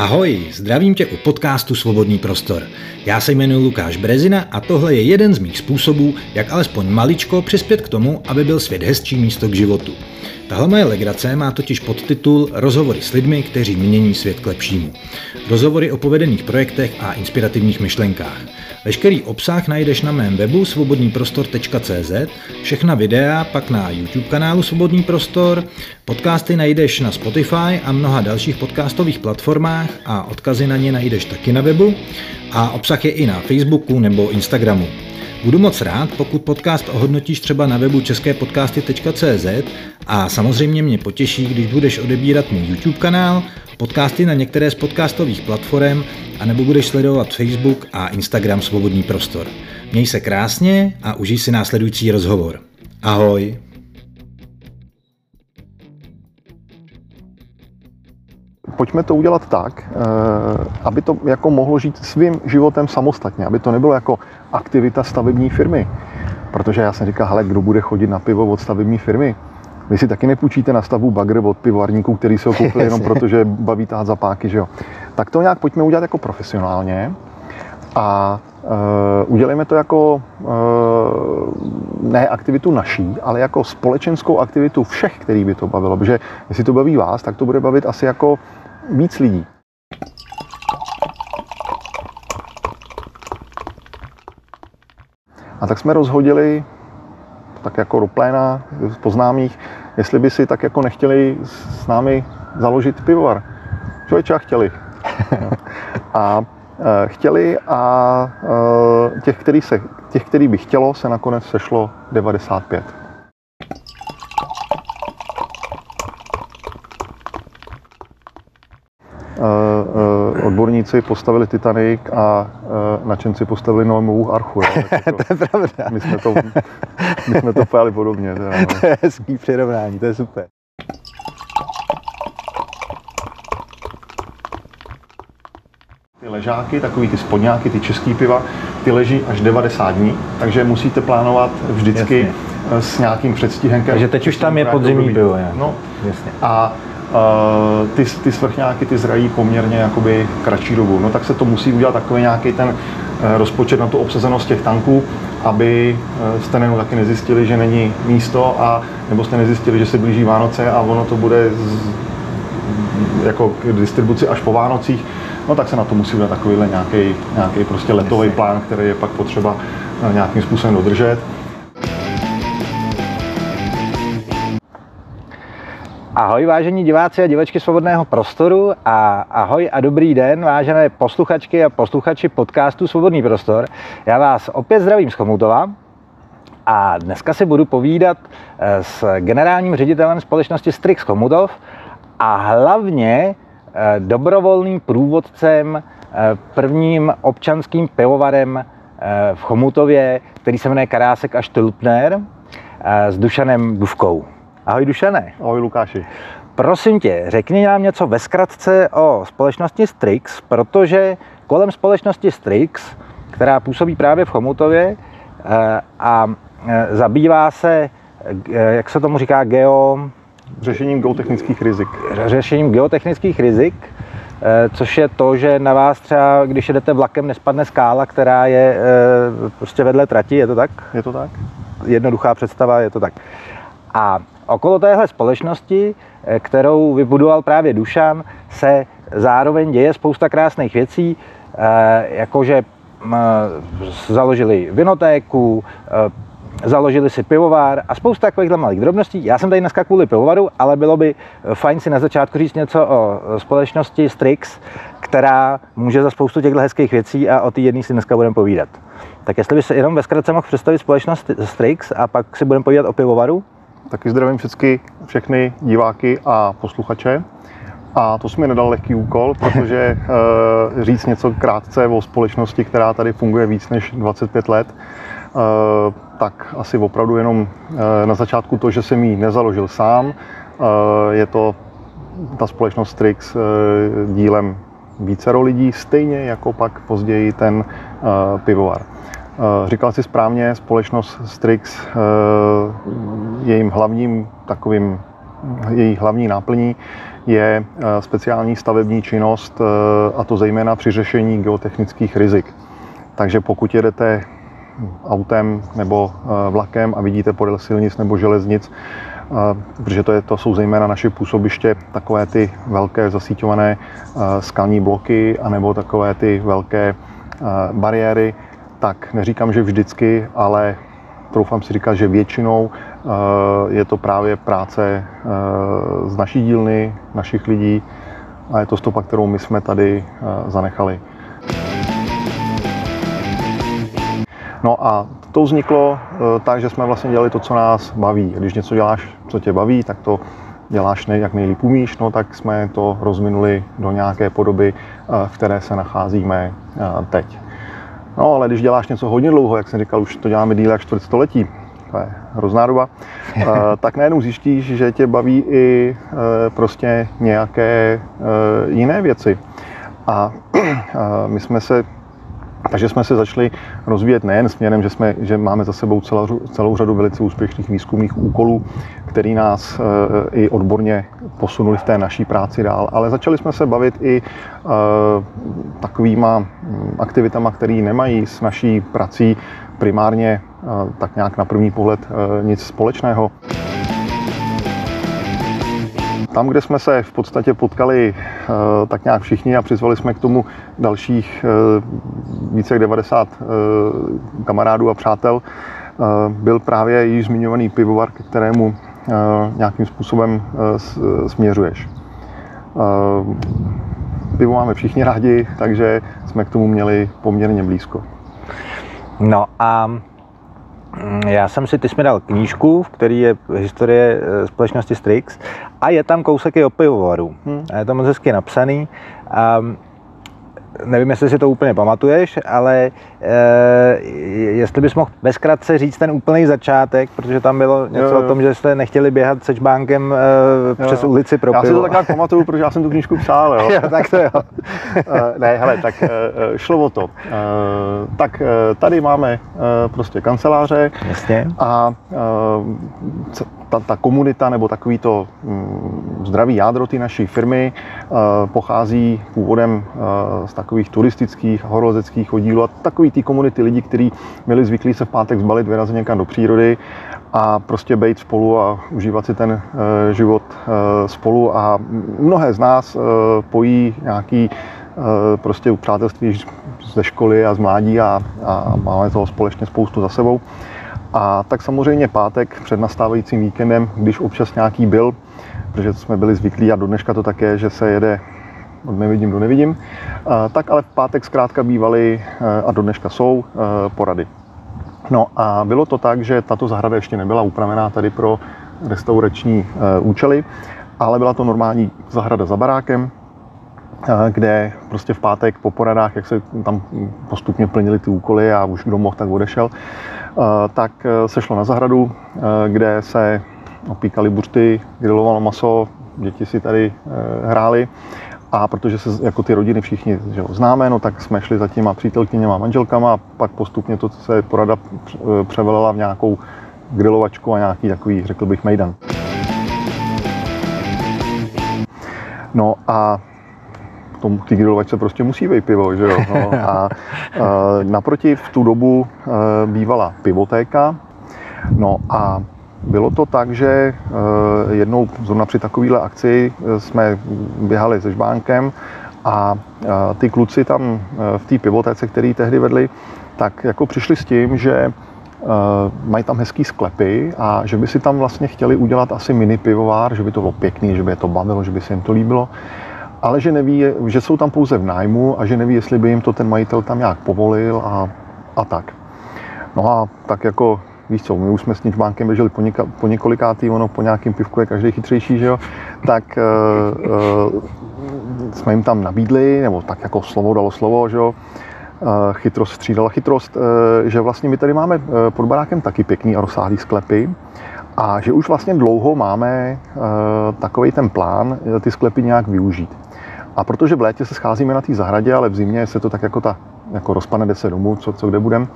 Ahoj, zdravím tě u podcastu Svobodný prostor. Já se jmenuji Lukáš Brezina a tohle je jeden z mých způsobů, jak alespoň maličko přispět k tomu, aby byl svět hezčí místo k životu. Tahle moje legrace má totiž podtitul Rozhovory s lidmi, kteří mění svět k lepšímu. Rozhovory o povedených projektech a inspirativních myšlenkách. Veškerý obsah najdeš na mém webu svobodnýprostor.cz, všechna videa pak na YouTube kanálu Svobodný prostor, podcasty najdeš na Spotify a mnoha dalších podcastových platformách a odkazy na ně najdeš taky na webu a obsah je i na Facebooku nebo Instagramu. Budu moc rád, pokud podcast ohodnotíš třeba na webu česképodcasty.cz a samozřejmě mě potěší, když budeš odebírat můj YouTube kanál, podcasty na některé z podcastových platform a nebo budeš sledovat Facebook a Instagram Svobodný prostor. Měj se krásně a užij si následující rozhovor. Ahoj! Pojďme to udělat tak, eh, aby to jako mohlo žít svým životem samostatně, aby to nebylo jako aktivita stavební firmy. Protože já jsem říkal, hele, kdo bude chodit na pivo od stavební firmy? Vy si taky nepůjčíte na stavu bagr od pivovarníků, který se ho koupili jenom proto, že baví tahat za páky, že jo. Tak to nějak pojďme udělat jako profesionálně a uh, udělejme to jako uh, ne aktivitu naší, ale jako společenskou aktivitu všech, který by to bavilo. Protože jestli to baví vás, tak to bude bavit asi jako víc lidí. A tak jsme rozhodili tak jako do pléna poznámých, jestli by si tak jako nechtěli s námi založit pivovar. Člověče, chtěli. a e, chtěli a e, těch, který, se, těch, který by chtělo, se nakonec sešlo 95. Odborníci postavili Titanic a uh, nadšenci postavili novou archu. Jo. to, to je pravda. My jsme to, my jsme to pojali podobně. Teda, no. to je hezký přirovnání, to je super. Ty ležáky, takový ty spodňáky, ty český piva, ty leží až 90 dní, takže musíte plánovat vždycky Jasně. s nějakým předstihem. Takže teď už tam je podzimní pivo. No, Jasně. A ty, ty svrchňáky ty zrají poměrně jakoby kratší dobu. No tak se to musí udělat takový nějaký ten uh, rozpočet na tu obsazenost těch tanků, aby uh, jste jenom taky nezjistili, že není místo a nebo jste nezjistili, že se blíží Vánoce a ono to bude z, jako k distribuci až po Vánocích, no tak se na to musí udělat takovýhle nějaký, nějaký prostě letový plán, který je pak potřeba nějakým způsobem dodržet. Ahoj vážení diváci a divačky Svobodného prostoru a ahoj a dobrý den vážené posluchačky a posluchači podcastu Svobodný prostor. Já vás opět zdravím z Chomutova a dneska si budu povídat eh, s generálním ředitelem společnosti Strix Chomutov a hlavně eh, dobrovolným průvodcem eh, prvním občanským pivovarem v Chomutově, který se jmenuje Karásek a Štulpner s Dušanem Duvkou. Ahoj Dušané. Ahoj Lukáši. Prosím tě, řekni nám něco ve zkratce o společnosti Strix, protože kolem společnosti Strix, která působí právě v Chomutově eh, a eh, zabývá se, eh, jak se tomu říká, geo... Řešením geotechnických rizik. Řešením geotechnických rizik, což je to, že na vás třeba, když jedete vlakem, nespadne skála, která je prostě vedle trati, je to tak? Je to tak. Jednoduchá představa, je to tak. A okolo téhle společnosti, eh, kterou vybudoval právě Dušan, se zároveň děje spousta krásných věcí, eh, jakože založili vinotéku, eh, založili si pivovar a spousta takových malých drobností. Já jsem tady dneska kvůli pivovaru, ale bylo by fajn si na začátku říct něco o společnosti Strix, která může za spoustu těchto hezkých věcí a o té jedné si dneska budeme povídat. Tak jestli by se jenom ve zkratce mohl představit společnost Strix a pak si budeme povídat o pivovaru, Taky zdravím všechny, všechny diváky a posluchače. A to jsme nedal lehký úkol, protože e, říct něco krátce o společnosti, která tady funguje víc než 25 let, e, tak asi opravdu jenom e, na začátku to, že jsem ji nezaložil sám. Je to ta společnost Strix e, dílem vícero lidí, stejně jako pak později ten pivovar. Eh, říkal si správně, společnost Strix, eh, jejím hlavním takovým její hlavní náplní je speciální stavební činnost, a to zejména při řešení geotechnických rizik. Takže pokud jedete autem nebo vlakem a vidíte podél silnic nebo železnic, protože to, je, to jsou zejména naše působiště, takové ty velké zasíťované skalní bloky, anebo takové ty velké bariéry, tak neříkám, že vždycky, ale troufám si říkat, že většinou je to právě práce z naší dílny, našich lidí a je to stopa, kterou my jsme tady zanechali. No a to vzniklo eh, tak, že jsme vlastně dělali to, co nás baví. Když něco děláš, co tě baví, tak to děláš nej, jak nejlíp umíš, no tak jsme to rozvinuli do nějaké podoby, eh, v které se nacházíme eh, teď. No ale když děláš něco hodně dlouho, jak jsem říkal, už to děláme díle jak čtvrt století, to je hrozná doba, tak najednou zjistíš, že tě baví i prostě nějaké jiné věci. A my jsme se takže jsme se začali rozvíjet nejen směrem, že, jsme, že máme za sebou celou, celou řadu velice úspěšných výzkumných úkolů, který nás e, i odborně posunuli v té naší práci dál, ale začali jsme se bavit i e, takovýma mm, aktivitama, které nemají s naší prací primárně e, tak nějak na první pohled nic společného. Tam, kde jsme se v podstatě potkali eh, tak nějak všichni a přizvali jsme k tomu dalších eh, více jak 90 eh, kamarádů a přátel, byl právě již zmiňovaný pivovar, ke kterému nějakým způsobem směřuješ. Pivo máme všichni rádi, takže jsme k tomu měli poměrně blízko. No a já jsem si, ty jsi mi dal knížku, v který je historie eh, společnosti Strix a je tam kousek i o pivovaru. Hmm. Je to moc hezky napsaný. Um, nevím, jestli si to úplně pamatuješ, ale e, jestli bys mohl bezkratce říct ten úplný začátek, protože tam bylo něco jo, jo. o tom, že jste nechtěli běhat sečbánkem e, přes jo. ulici pro Já pivo. si to tak pamatuju, protože já jsem tu knížku psal, jo. jo tak to jo. e, ne, hele, tak šlo o to. Tak tady máme prostě kanceláře Jasně. a ta, ta komunita nebo takový to mm, zdravý jádro ty naší firmy uh, pochází původem uh, z takových turistických horolezeckých oddílů a takový ty komunity lidí, kteří měli zvyklí se v pátek zbalit, vyrazit někam do přírody a prostě být spolu a užívat si ten uh, život uh, spolu a mnohé z nás uh, pojí nějaký prostě přátelství ze školy a z mládí a, a máme toho společně spoustu za sebou. A tak samozřejmě pátek před nastávajícím víkendem, když občas nějaký byl, protože jsme byli zvyklí a do dneška to také, že se jede od nevidím do nevidím, tak ale v pátek zkrátka bývaly a do dneška jsou porady. No a bylo to tak, že tato zahrada ještě nebyla upravená tady pro restaurační účely, ale byla to normální zahrada za barákem, kde prostě v pátek po poradách, jak se tam postupně plnili ty úkoly a už kdo mohl, tak odešel, tak e, se šlo na zahradu, e, kde se opíkali buřty, grilovalo maso, děti si tady e, hráli. A protože se jako ty rodiny všichni že jo, známe, no, tak jsme šli za těma přítelkyněma manželkama a pak postupně to se porada převelela v nějakou grilovačku a nějaký takový, řekl bych, mejdan. No a tomu ty grilovačce prostě musí být pivo, že jo. No, a, a naproti v tu dobu e, bývala pivotéka, no a bylo to tak, že e, jednou zrovna při takovéhle akci e, jsme běhali se žbánkem a ty kluci tam v té pivotéce, který tehdy vedli, tak jako přišli s tím, že mají tam hezký sklepy a že by si tam vlastně chtěli udělat asi mini pivovár, že by to bylo pěkný, že by je to bavilo, že by se jim to líbilo ale že neví, že jsou tam pouze v nájmu a že neví, jestli by jim to ten majitel tam nějak povolil a, a tak. No a tak jako víš co, my už jsme s Ničbánkem běželi po, po několikátý, ono po nějakém pivku je každý chytřejší, že jo, tak uh, uh, jsme jim tam nabídli, nebo tak jako slovo dalo slovo, že jo, uh, chytrost střídala chytrost, uh, že vlastně my tady máme pod barákem taky pěkný a rozsáhlý sklepy a že už vlastně dlouho máme uh, takový ten plán ty sklepy nějak využít. A protože v létě se scházíme na té zahradě, ale v zimě se to tak jako ta jako rozpane, jde se domů, co, co kde budem.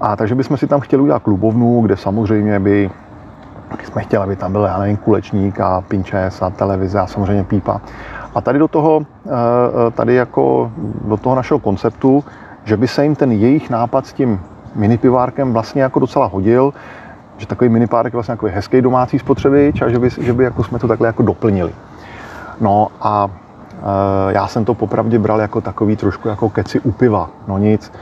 A takže bychom si tam chtěli udělat klubovnu, kde samozřejmě by jsme chtěli, aby tam byl, já nevím, kulečník a pinčes a televize a samozřejmě pípa. A tady do toho, tady jako do toho našeho konceptu, že by se jim ten jejich nápad s tím minipivárkem vlastně jako docela hodil, že takový minipárek je vlastně takový hezký domácí spotřebič a že by, že by jako jsme to takhle jako doplnili. No a já jsem to popravdě bral jako takový trošku jako keci u piva. No nic,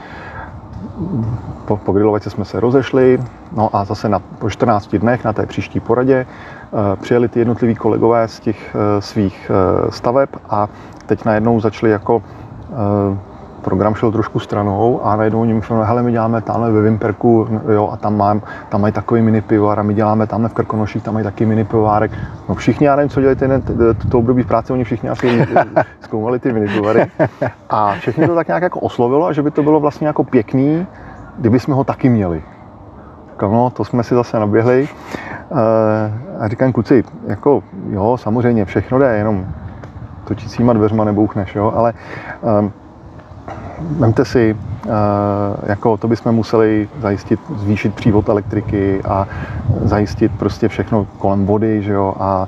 po, po grilovačce jsme se rozešli, no a zase na, po 14 dnech na té příští poradě e, přijeli ty jednotliví kolegové z těch e, svých staveb a teď najednou začali jako program šel trošku stranou a najednou oni mi hele, my děláme tamhle ve Vimperku, jo, a tam, mám, tam mají takový mini pivovar a my děláme tamhle v Krkonoších, tam mají taky mini pivovárek. No všichni, já nevím, co dělají ten, to období v práci, oni všichni asi zkoumali ty mini pivovary. A všechny to tak nějak jako oslovilo, že by to bylo vlastně jako pěkný, kdyby jsme ho taky měli. No, to jsme si zase naběhli. Eh, a říkám, kluci, jako jo, samozřejmě všechno jde, jenom točícíma dveřma nebouchneš, jo, ale um, Vemte si, eh, jako to bychom museli zajistit, zvýšit přívod elektriky a zajistit prostě všechno kolem vody, že jo, a, a,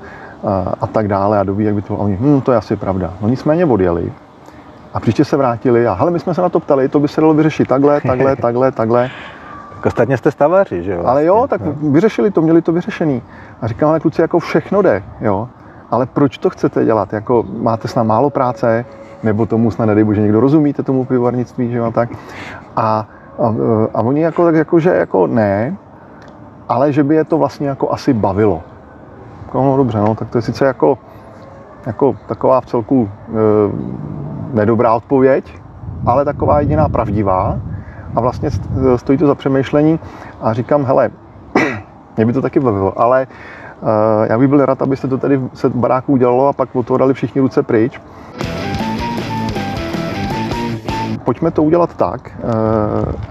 a tak dále a doví, jak by to, a oni, hm, to je asi pravda. No nicméně odjeli a příště se vrátili a hele, my jsme se na to ptali, to by se dalo vyřešit takhle, takhle, takhle, takhle. Ostatně jste stavaři, že jo? Vlastně. Ale jo, tak no. vyřešili to, měli to vyřešený. A říkám, ale kluci, jako všechno jde, jo. Ale proč to chcete dělat? Jako máte snad málo práce, nebo tomu snad nedej bože někdo rozumíte tomu pivovarnictví, že jo, tak. A, a, a oni jako, tak jako, že jako ne, ale že by je to vlastně jako asi bavilo. No dobře, no, tak to je sice jako, jako taková v celku e, nedobrá odpověď, ale taková jediná pravdivá. A vlastně stojí to za přemýšlení a říkám, hele, mě by to taky bavilo, ale e, já bych byl rád, abyste to tady se baráku udělalo a pak od toho dali všichni ruce pryč. Pojďme to udělat tak, eh,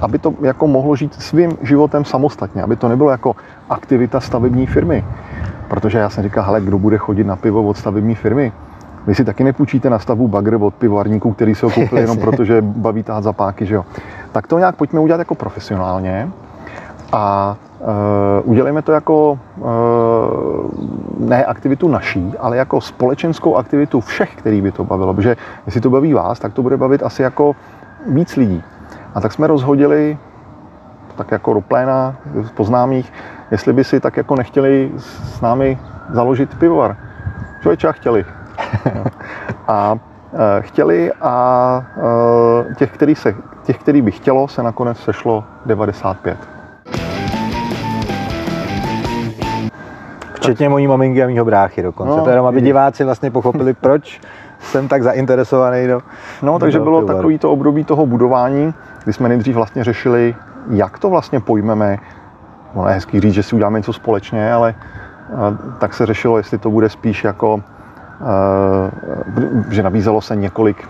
aby to jako mohlo žít svým životem samostatně, aby to nebylo jako aktivita stavební firmy. Protože já jsem říkal, hele, kdo bude chodit na pivo od stavební firmy? Vy si taky nepůjčíte na stavu bagr od pivovarníků, který se ho koupili jenom proto, že baví tahat zapáky, že jo. Tak to nějak pojďme udělat jako profesionálně a uh, udělejme to jako uh, ne aktivitu naší, ale jako společenskou aktivitu všech, který by to bavilo. Protože jestli to baví vás, tak to bude bavit asi jako víc lidí. A tak jsme rozhodili, tak jako do pléna poznámých, jestli by si tak jako nechtěli s námi založit pivovar. Člověče, chtěli. a e, chtěli a e, těch, který se, těch, který by chtělo, se nakonec sešlo 95. Včetně mojí maminky a mýho bráchy dokonce. No, to jenom, aby diváci vlastně pochopili, proč jsem tak zainteresovaný do No, takže bylo takový to období toho budování, kdy jsme nejdřív vlastně řešili, jak to vlastně pojmeme. Ono je hezký říct, že si uděláme něco společně, ale tak se řešilo, jestli to bude spíš jako, že nabízelo se několik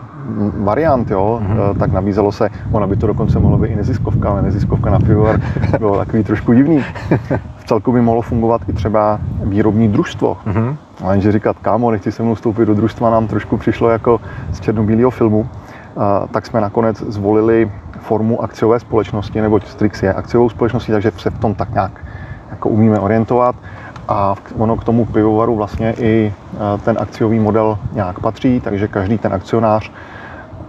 variant, jo, mm-hmm. tak nabízelo se, ona by to dokonce mohlo být i neziskovka, ale neziskovka na pivovar bylo takový trošku divný. V celku by mohlo fungovat i třeba výrobní družstvo. Mm-hmm. A jenže říkat, kámo, nechci se mnou vstoupit do družstva, nám trošku přišlo jako z černobílého filmu, a, tak jsme nakonec zvolili formu akciové společnosti, nebo Strix je akciovou společností, takže se v tom tak nějak jako umíme orientovat. A ono k tomu pivovaru vlastně i ten akciový model nějak patří, takže každý ten akcionář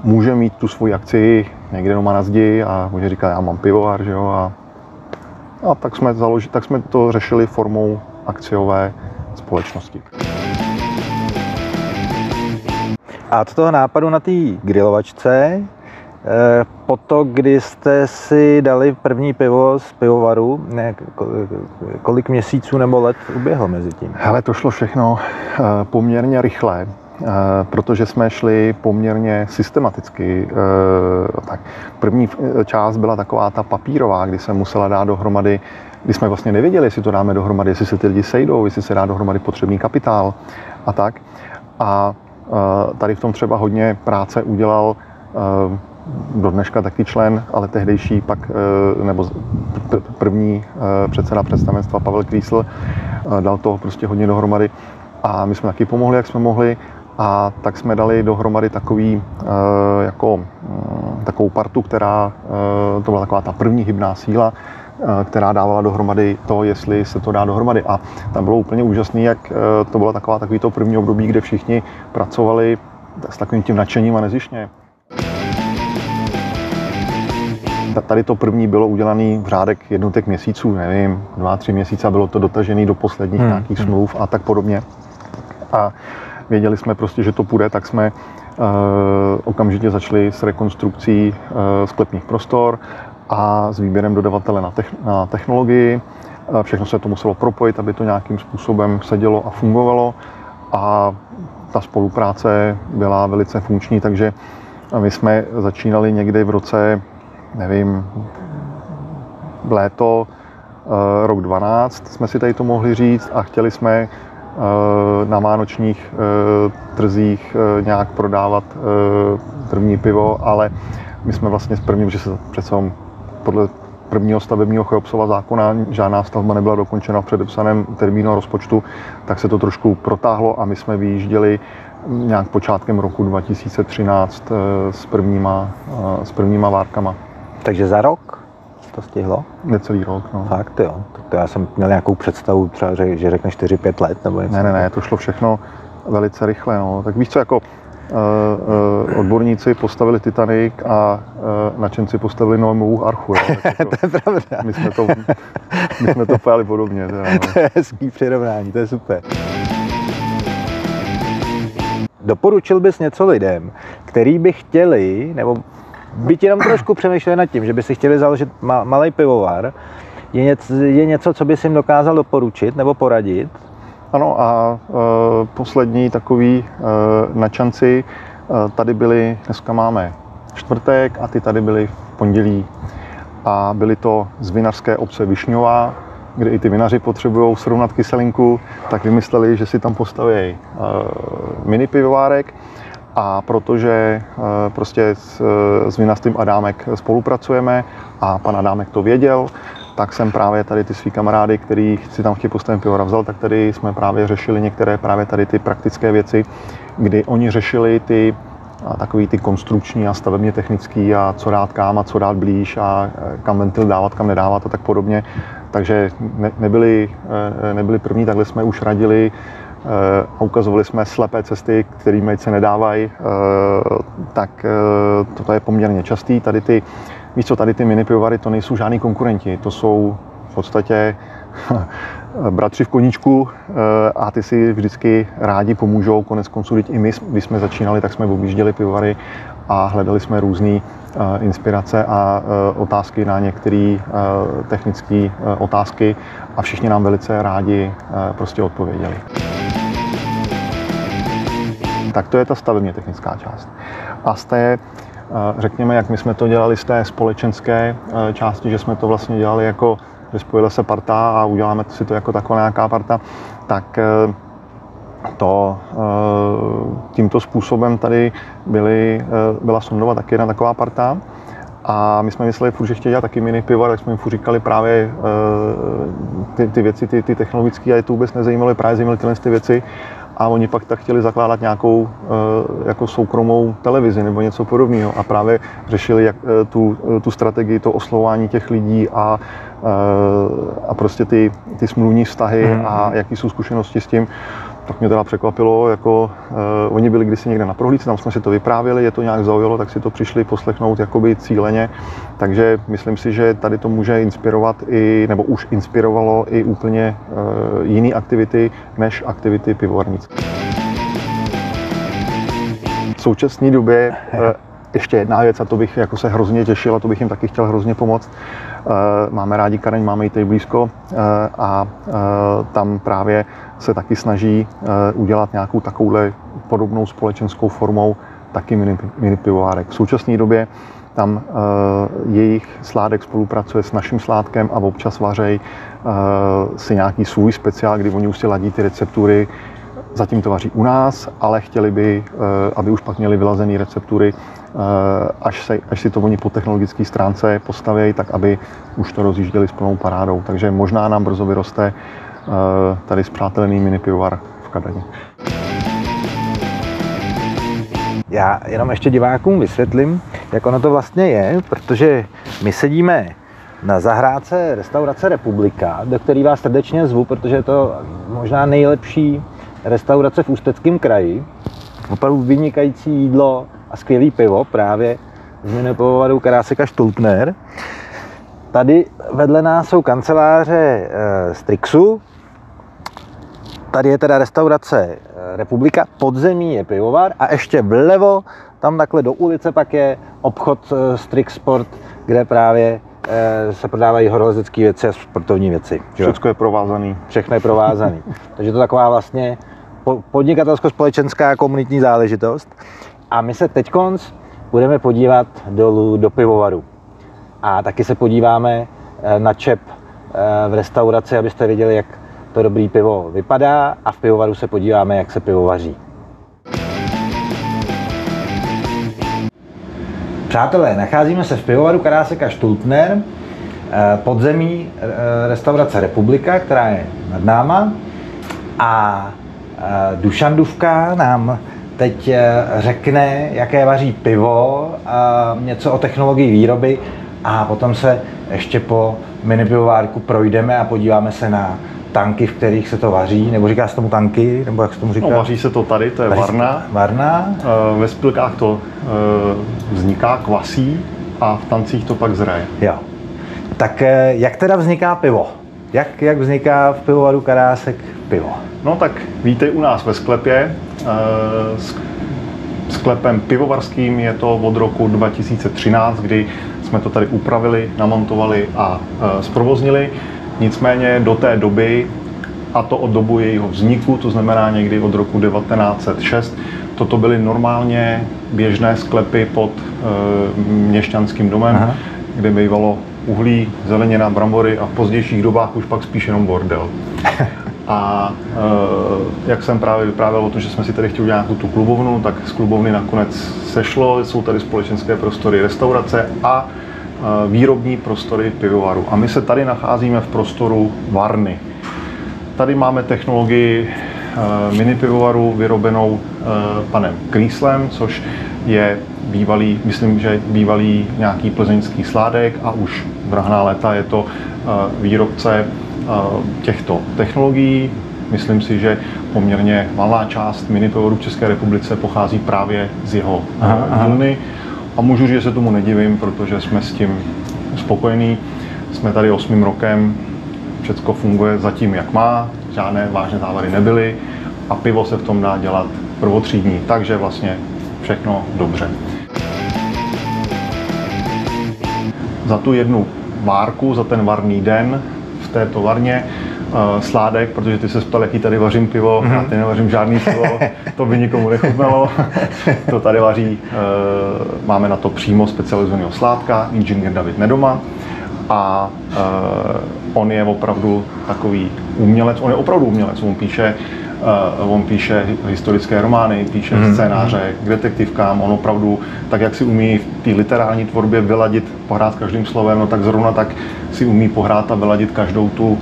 může mít tu svoji akci někde doma na zdi a může říkat, já mám pivovar, že jo, a, a tak, jsme založi, tak jsme to řešili formou akciové společnosti. A od toho nápadu na té grilovačce, eh, po to, kdy jste si dali první pivo z pivovaru, ne, kolik měsíců nebo let uběhlo mezi tím? Hele, to šlo všechno eh, poměrně rychle. Eh, protože jsme šli poměrně systematicky. Tak první část byla taková ta papírová, kdy se musela dát dohromady kdy jsme vlastně nevěděli, jestli to dáme dohromady, jestli se ty lidi sejdou, jestli se dá dohromady potřebný kapitál a tak. A e, tady v tom třeba hodně práce udělal e, do dneška taky člen, ale tehdejší pak, e, nebo první předseda představenstva Pavel Krísl dal toho prostě hodně dohromady. A my jsme taky pomohli, jak jsme mohli. A tak jsme dali dohromady takový, jako, takovou partu, která, to byla taková ta první hybná síla, která dávala dohromady to, jestli se to dá dohromady. A tam bylo úplně úžasné, jak to bylo taková takový to první období, kde všichni pracovali s takovým tím nadšením a nezišně. Tady to první bylo udělané v řádek jednotek měsíců, nevím, dva, tři měsíce, bylo to dotažené do posledních hmm. nějakých hmm. smluv a tak podobně. A věděli jsme prostě, že to půjde, tak jsme uh, okamžitě začali s rekonstrukcí uh, sklepních prostor a s výběrem dodavatele na, techn- na technologii. Všechno se to muselo propojit, aby to nějakým způsobem sedělo a fungovalo. A ta spolupráce byla velice funkční, takže my jsme začínali někdy v roce nevím, v léto, eh, rok 12 jsme si tady to mohli říct a chtěli jsme eh, na vánočních eh, trzích nějak prodávat první pivo, ale my jsme vlastně s prvním, že se přece podle prvního stavebního Cheopsova zákona žádná stavba nebyla dokončena v předepsaném termínu rozpočtu, tak se to trošku protáhlo a my jsme vyjížděli nějak počátkem roku 2013 s prvníma, s prvníma várkama. Takže za rok to stihlo? Necelý rok, no. Fakt jo. Tak to já jsem měl nějakou představu, třeba, že, že řekne 4-5 let nebo něco. Ne, ne, ne, to šlo všechno velice rychle, no. Tak víš co, jako odborníci postavili Titanic a uh, nadšenci postavili Noemovu archu. Jo. to, to je pravda. My jsme to, my jsme to pojali podobně. Teda, no. to je hezký přirovnání, to je super. Doporučil bys něco lidem, který by chtěli, nebo byť jenom trošku přemýšleli nad tím, že by si chtěli založit ma- malý pivovar, je, něco, je něco, co by si jim dokázal doporučit nebo poradit? Ano a e, poslední takový e, načanci e, tady byli, dneska máme čtvrtek a ty tady byli v pondělí. A byly to z vinařské obce Višňová, kde i ty vinaři potřebují srovnat kyselinku, tak vymysleli, že si tam postaví e, mini pivovárek a protože eh, prostě s, eh, s Vinastým Adámek spolupracujeme a pan Adámek to věděl, tak jsem právě tady ty svý kamarády, který si tam chtějí postavit pivora vzal, tak tady jsme právě řešili některé právě tady ty praktické věci, kdy oni řešili ty a takový ty konstrukční a stavebně technický a co dát kam a co dát blíž a eh, kam ventil dávat, kam nedávat a tak podobně. Takže ne, nebyli, nebyli první, takhle jsme už radili a ukazovali jsme slepé cesty, kterými se nedávají, tak toto je poměrně častý. Tady ty, víš co, tady ty mini pivovary, to nejsou žádní konkurenti, to jsou v podstatě bratři v koníčku a ty si vždycky rádi pomůžou. Konec konců, i my, když jsme začínali, tak jsme objížděli pivovary a hledali jsme různé inspirace a otázky na některé technické otázky a všichni nám velice rádi prostě odpověděli tak to je ta stavebně technická část. A z té, eh, řekněme, jak my jsme to dělali z té společenské eh, části, že jsme to vlastně dělali jako, že spojila se parta a uděláme si to jako taková nějaká parta, tak eh, to tímto způsobem tady byly, byla Sondova taky jedna taková parta. A my jsme mysleli furt, že chtěli dělat taky mini pivo, tak jsme jim furt říkali právě ty, ty věci, ty, ty technologické, a je to vůbec nezajímalo, právě zajímaly tyhle ty věci a oni pak tak chtěli zakládat nějakou eh, jako soukromou televizi nebo něco podobného a právě řešili jak, eh, tu, eh, tu strategii, to oslovování těch lidí a, a prostě ty, ty smluvní vztahy mm. a jaký jsou zkušenosti s tím tak mě teda překvapilo, jako uh, oni byli kdysi někde na prohlídce, tam jsme si to vyprávěli, je to nějak zaujalo, tak si to přišli poslechnout jakoby cíleně, takže myslím si, že tady to může inspirovat i, nebo už inspirovalo i úplně uh, jiné aktivity, než aktivity pivovarnické. V současné době ještě jedna věc, a to bych jako se hrozně těšil, a to bych jim taky chtěl hrozně pomoct. Máme rádi Kareň, máme ji tady blízko a tam právě se taky snaží udělat nějakou takovouhle podobnou společenskou formou taky mini, mini pivovárek. V současné době tam jejich sládek spolupracuje s naším sládkem a občas vařej si nějaký svůj speciál, kdy oni už si ladí ty receptury Zatím to vaří u nás, ale chtěli by, eh, aby už pak měli vylazené receptury, eh, až, se, až si to oni po technologické stránce postaví, tak aby už to rozjížděli s plnou parádou. Takže možná nám brzo vyroste eh, tady zpřátelený mini pivovar v Kadani. Já jenom ještě divákům vysvětlím, jak ono to vlastně je, protože my sedíme na zahrádce restaurace Republika, do který vás srdečně zvu, protože je to možná nejlepší restaurace v Ústeckém kraji. Opravdu vynikající jídlo a skvělý pivo právě z minipivovaru Karáseka Stultner. Tady vedle nás jsou kanceláře e, Strixu, tady je teda restaurace eh, Republika, podzemí je pivovar a ještě vlevo, tam takhle do ulice pak je obchod eh, Strix Sport, kde právě se prodávají horolezecké věci a sportovní věci. Všechno je provázaný. Všechno je provázaný. Takže to taková vlastně podnikatelsko-společenská komunitní záležitost. A my se teď budeme podívat dolů do pivovaru. A taky se podíváme eh, na čep eh, v restauraci, abyste viděli, jak to dobrý pivo vypadá a v pivovaru se podíváme, jak se pivo vaří. Přátelé, nacházíme se v pivovaru Karáseka Štultner, eh, podzemí restaurace Republika, která je nad náma. A Dušandůvka nám teď řekne, jaké vaří pivo, něco o technologii výroby a potom se ještě po minipivovárku projdeme a podíváme se na tanky, v kterých se to vaří, nebo říká se tomu tanky, nebo jak se tomu říká? No, vaří se to tady, to je vaří varna. Varna. Eh, ve spilkách to eh, vzniká, kvasí a v tancích to pak zraje. Jo. Tak eh, jak teda vzniká pivo? Jak, jak vzniká v pivovaru Karásek pivo? No tak víte u nás ve sklepě. Sklepem pivovarským je to od roku 2013, kdy jsme to tady upravili, namontovali a e, zprovoznili. Nicméně do té doby, a to od dobu jejího vzniku, to znamená někdy od roku 1906, toto byly normálně běžné sklepy pod e, měšťanským domem, Aha. kde bývalo uhlí, zelenina, brambory a v pozdějších dobách už pak spíš jenom bordel. A e, jak jsem právě vyprávěl o tom, že jsme si tady chtěli udělat nějakou tu klubovnu, tak z klubovny nakonec sešlo, jsou tady společenské prostory restaurace a e, výrobní prostory pivovaru. A my se tady nacházíme v prostoru varny. Tady máme technologii e, mini pivovaru vyrobenou e, panem Kríslem, což je bývalý, myslím, že bývalý nějaký plzeňský sládek a už vrahná léta je to e, výrobce těchto technologií. Myslím si, že poměrně malá část minipivovaru v České republice pochází právě z jeho dílny. A můžu říct, že se tomu nedivím, protože jsme s tím spokojení. Jsme tady osmým rokem, všechno funguje zatím, jak má, žádné vážné závady nebyly a pivo se v tom dá dělat prvotřídní, takže vlastně všechno dobře. Za tu jednu várku, za ten varný den té továrně uh, sládek, protože ty se ptal, jaký tady vařím pivo, mm-hmm. já tady nevařím žádný pivo, to by nikomu nechutnalo. to tady vaří, uh, máme na to přímo specializovaného sládka, inženýr David Nedoma a uh, on je opravdu takový umělec, on je opravdu umělec, on píše Uh, on píše historické romány, píše mm-hmm. scénáře k detektivkám, on opravdu, tak jak si umí v té literární tvorbě vyladit, pohrát každým slovem, no tak zrovna tak si umí pohrát a vyladit každou tu, uh,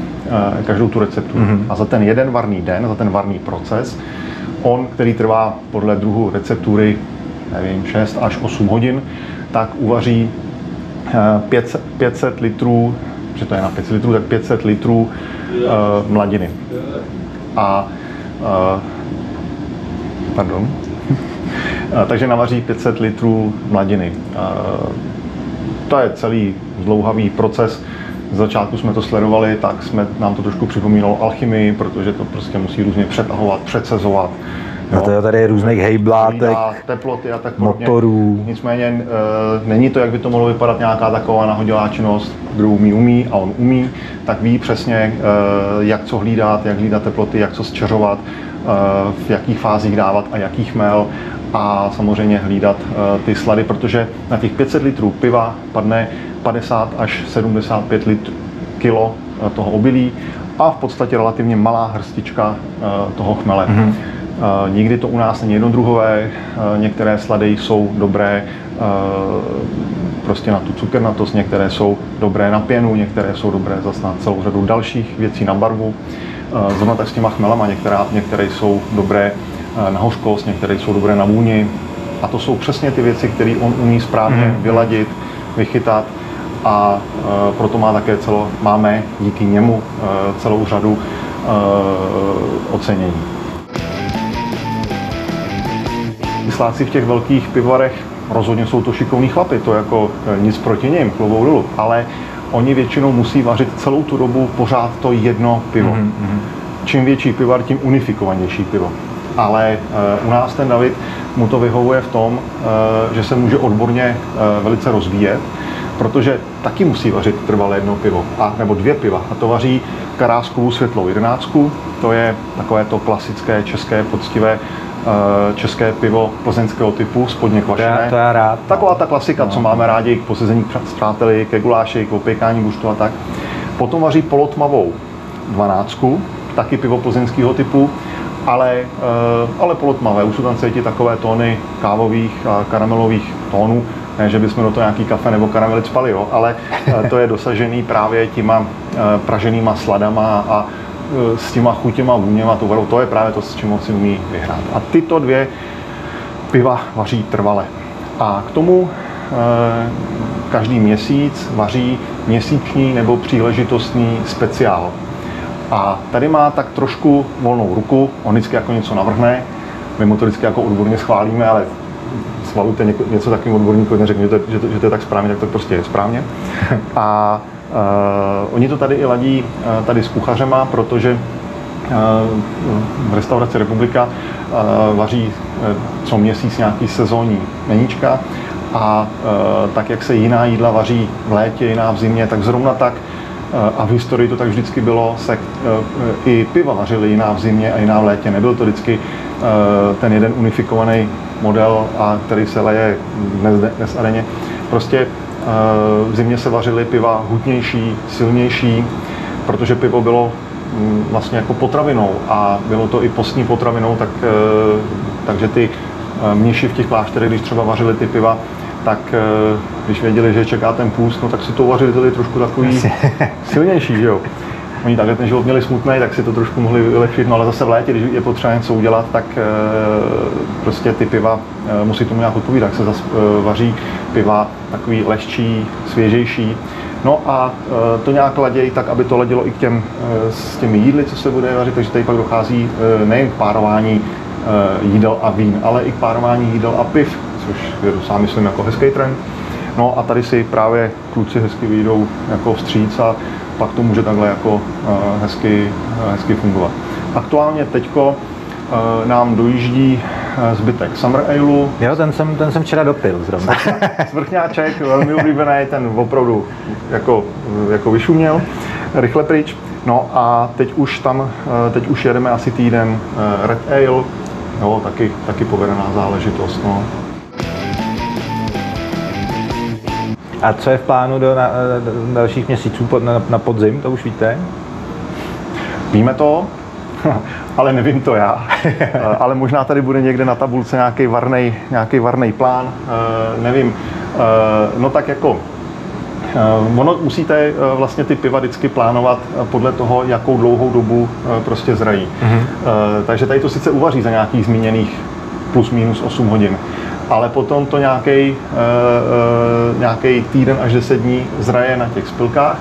každou tu receptu. Mm-hmm. A za ten jeden varný den, za ten varný proces, on, který trvá podle druhu receptury, nevím, 6 až 8 hodin, tak uvaří uh, 500, 500 litrů, že to je na 500 litrů, tak 500 litrů uh, mladiny. A pardon. takže navaří 500 litrů mladiny. To je celý zdlouhavý proces. Z začátku jsme to sledovali, tak jsme, nám to trošku připomínalo alchymii, protože to prostě musí různě přetahovat, přecezovat. No, to je tady různých hejblátek, teploty a tak motorů. Nicméně e, není to, jak by to mohlo vypadat nějaká taková nahodilá činnost, kdo umí, umí a on umí, tak ví přesně, e, jak co hlídat, jak hlídat teploty, jak co zčeřovat, e, v jakých fázích dávat a jakých mel a samozřejmě hlídat e, ty slady, protože na těch 500 litrů piva padne 50 až 75 litrů kilo toho obilí a v podstatě relativně malá hrstička toho chmele. Mm-hmm. Nikdy to u nás není jednodruhové, některé slady jsou dobré prostě na tu cukernatost, některé jsou dobré na pěnu, některé jsou dobré zase na celou řadu dalších věcí na barvu. Zrovna tak s těma chmelama, některé, některé jsou dobré na hořkost, některé jsou dobré na vůni. A to jsou přesně ty věci, které on umí správně mm. vyladit, vychytat a proto má také celo, máme díky němu celou řadu ocenění. Sláci v těch velkých pivovarech rozhodně jsou to šikovní chlapy, to jako nic proti nim, klobou dolů, ale oni většinou musí vařit celou tu dobu pořád to jedno pivo. Mm-hmm. Čím větší pivar, tím unifikovanější pivo. Ale uh, u nás ten David mu to vyhovuje v tom, uh, že se může odborně uh, velice rozvíjet, protože taky musí vařit trvalé jedno pivo, a, nebo dvě piva. A to vaří Karáskovou světlou jedenáctku, to je takové to klasické české poctivé Eh, české pivo plzeňského typu, spodně kvašené. To to já rád. No. Taková ta klasika, no. co máme rádi k posezení s přáteli, ke guláši, k opěkání guštu a tak. Potom vaří polotmavou dvanáctku, taky pivo plzeňského typu, ale, eh, ale polotmavé. Už jsou tam cítit takové tóny kávových a karamelových tónů. Ne, že bychom do toho nějaký kafe nebo karamely spali, jo, ale eh, to je dosažený právě těma praženýma sladama a Eh, s těma chutěma, vůněma, tou to je právě to, s čím si umí vyhrát. A tyto dvě piva vaří trvale. A k tomu e, každý měsíc vaří měsíční nebo příležitostný speciál. A tady má tak trošku volnou ruku, on vždycky jako něco navrhne, my mu to vždycky jako odborně schválíme, ale schvalujte něco takovým odborníkovi, neřekněte, že to, že to je tak správně, tak to prostě je správně. A oni to tady i ladí uh, tady s kuchařema, protože uh, v restauraci Republika vaří co měsíc nějaký sezónní meníčka a tak, jak se jiná jídla vaří v létě, jiná v zimě, tak zrovna tak a v historii to tak vždycky bylo, se i piva vařily jiná v zimě a jiná v létě. Nebyl to vždycky ten jeden unifikovaný model, a který se leje dnes, dnes a denně. Prostě v zimě se vařily piva hutnější, silnější, protože pivo bylo mm, vlastně jako potravinou a bylo to i postní potravinou, tak, e, takže ty e, mniši v těch klášterech, když třeba vařili ty piva, tak když věděli, že čeká ten půst, no tak si to uvařili tady trošku takový silnější, že jo. Oni takhle ten život měli smutný, tak si to trošku mohli vylepšit, no ale zase v létě, když je potřeba něco udělat, tak prostě ty piva musí tomu nějak odpovídat, tak se zase vaří piva takový lehčí, svěžejší. No a to nějak ladějí tak, aby to ladilo i k těm, s těmi jídly, co se bude vařit, takže tady pak dochází nejen k párování jídel a vín, ale i k párování jídel a piv, což je sám myslím jako hezký trend. No a tady si právě kluci hezky vyjdou jako vstříc a pak to může takhle jako hezky, hezky fungovat. Aktuálně teďko nám dojíždí Eh, zbytek Summer Ale. Jo, ten jsem, ten jsem včera dopil zrovna. Svrchňáček, velmi oblíbený, ten opravdu jako, jako vyšuměl, rychle pryč. No a teď už tam, eh, teď už jedeme asi týden eh, Red Ale, jo, taky, taky povedená záležitost. No. A co je v plánu do na, dalších měsíců na, na podzim, to už víte? Víme to, ale nevím to já. Eh, ale možná tady bude někde na tabulce nějaký varný, nějaký varný plán, eh, nevím. Eh, no tak jako Ono musíte vlastně ty piva vždycky plánovat podle toho, jakou dlouhou dobu prostě zrají. Mm-hmm. Takže tady to sice uvaří za nějakých zmíněných plus minus 8 hodin, ale potom to nějaký nějaký týden až 10 dní zraje na těch spilkách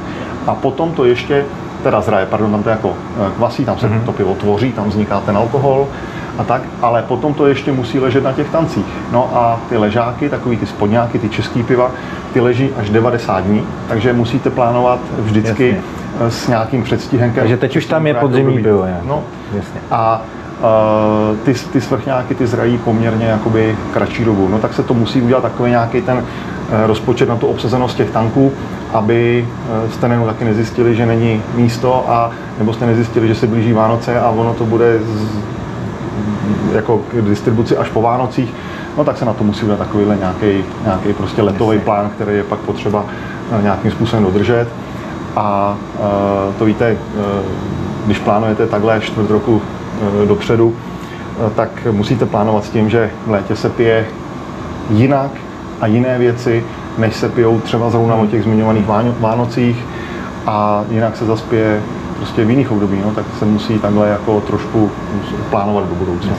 a potom to ještě teda zraje, pardon, tam to jako eh, kvasí, tam se mm-hmm. to pivo tvoří, tam vzniká ten alkohol a tak, ale potom to ještě musí ležet na těch tancích. No a ty ležáky, takový ty spodňáky, ty český piva, ty leží až 90 dní, takže musíte plánovat vždycky Jasně. Eh, s nějakým předstihem. Takže teď už tam je podzimní pivo. No, Jasně. A ty, ty svrchňáky ty zrají poměrně jakoby kratší dobu. No tak se to musí udělat takový nějaký ten uh, rozpočet na tu obsazenost těch tanků, aby z terénu taky nezjistili, že není místo a nebo jste nezjistili, že se blíží Vánoce a ono to bude z, jako k distribuci až po Vánocích, no tak se na to musí udělat takovýhle nějaký, nějaký prostě letový plán, který je pak potřeba nějakým způsobem dodržet. A to víte, když plánujete takhle čtvrt roku dopředu, tak musíte plánovat s tím, že v létě se pije jinak a jiné věci, než se pijou třeba zrovna o těch zmiňovaných Vánocích a jinak se zaspěje prostě v jiných období, no, tak se musí takhle jako trošku plánovat do budoucna.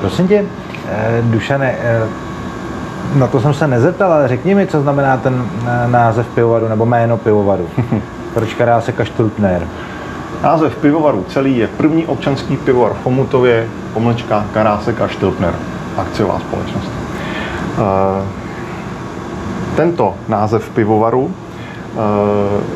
Prosím tě, eh, Dušane, eh, No to jsem se nezeptal, ale řekni mi, co znamená ten eh, název pivovaru nebo jméno pivovaru. Proč Karásek a Štulpner? Název pivovaru celý je první občanský pivovar v Chomutově, pomlčka Karásek a Štilpner, akciová společnost. Eh, tento název pivovaru eh,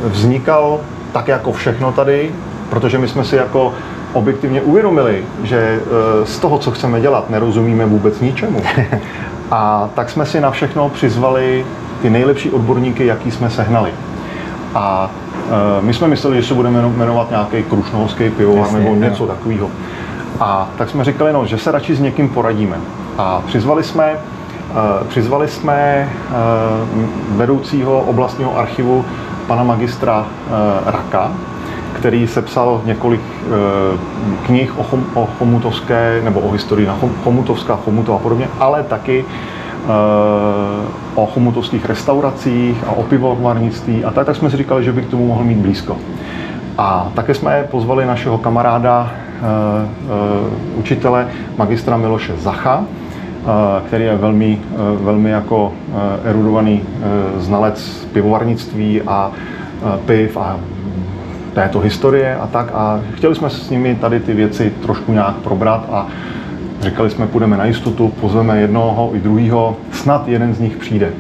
vznikal tak jako všechno tady, protože my jsme si jako objektivně uvědomili, že eh, z toho, co chceme dělat, nerozumíme vůbec ničemu. A tak jsme si na všechno přizvali ty nejlepší odborníky, jaký jsme sehnali. A my jsme mysleli, že se budeme jmenovat nějaký krušnohorský pivovar nebo něco takového. A tak jsme říkali, no, že se radši s někým poradíme. A přizvali jsme, e, přizvali jsme e, vedoucího oblastního archivu pana magistra Raka, který sepsal několik knih o, chom, o chomutovské, nebo o historii na chomutovská, chomutov a podobně, ale taky o chomutovských restauracích a o pivovarnictví a tak, tak jsme si říkali, že by k tomu mohl mít blízko. A také jsme pozvali našeho kamaráda, uh, uh, učitele, magistra Miloše Zacha, který je velmi, velmi jako erudovaný znalec pivovarnictví a piv a této historie a tak. A chtěli jsme s nimi tady ty věci trošku nějak probrat a říkali jsme, půjdeme na jistotu, pozveme jednoho i druhého, snad jeden z nich přijde.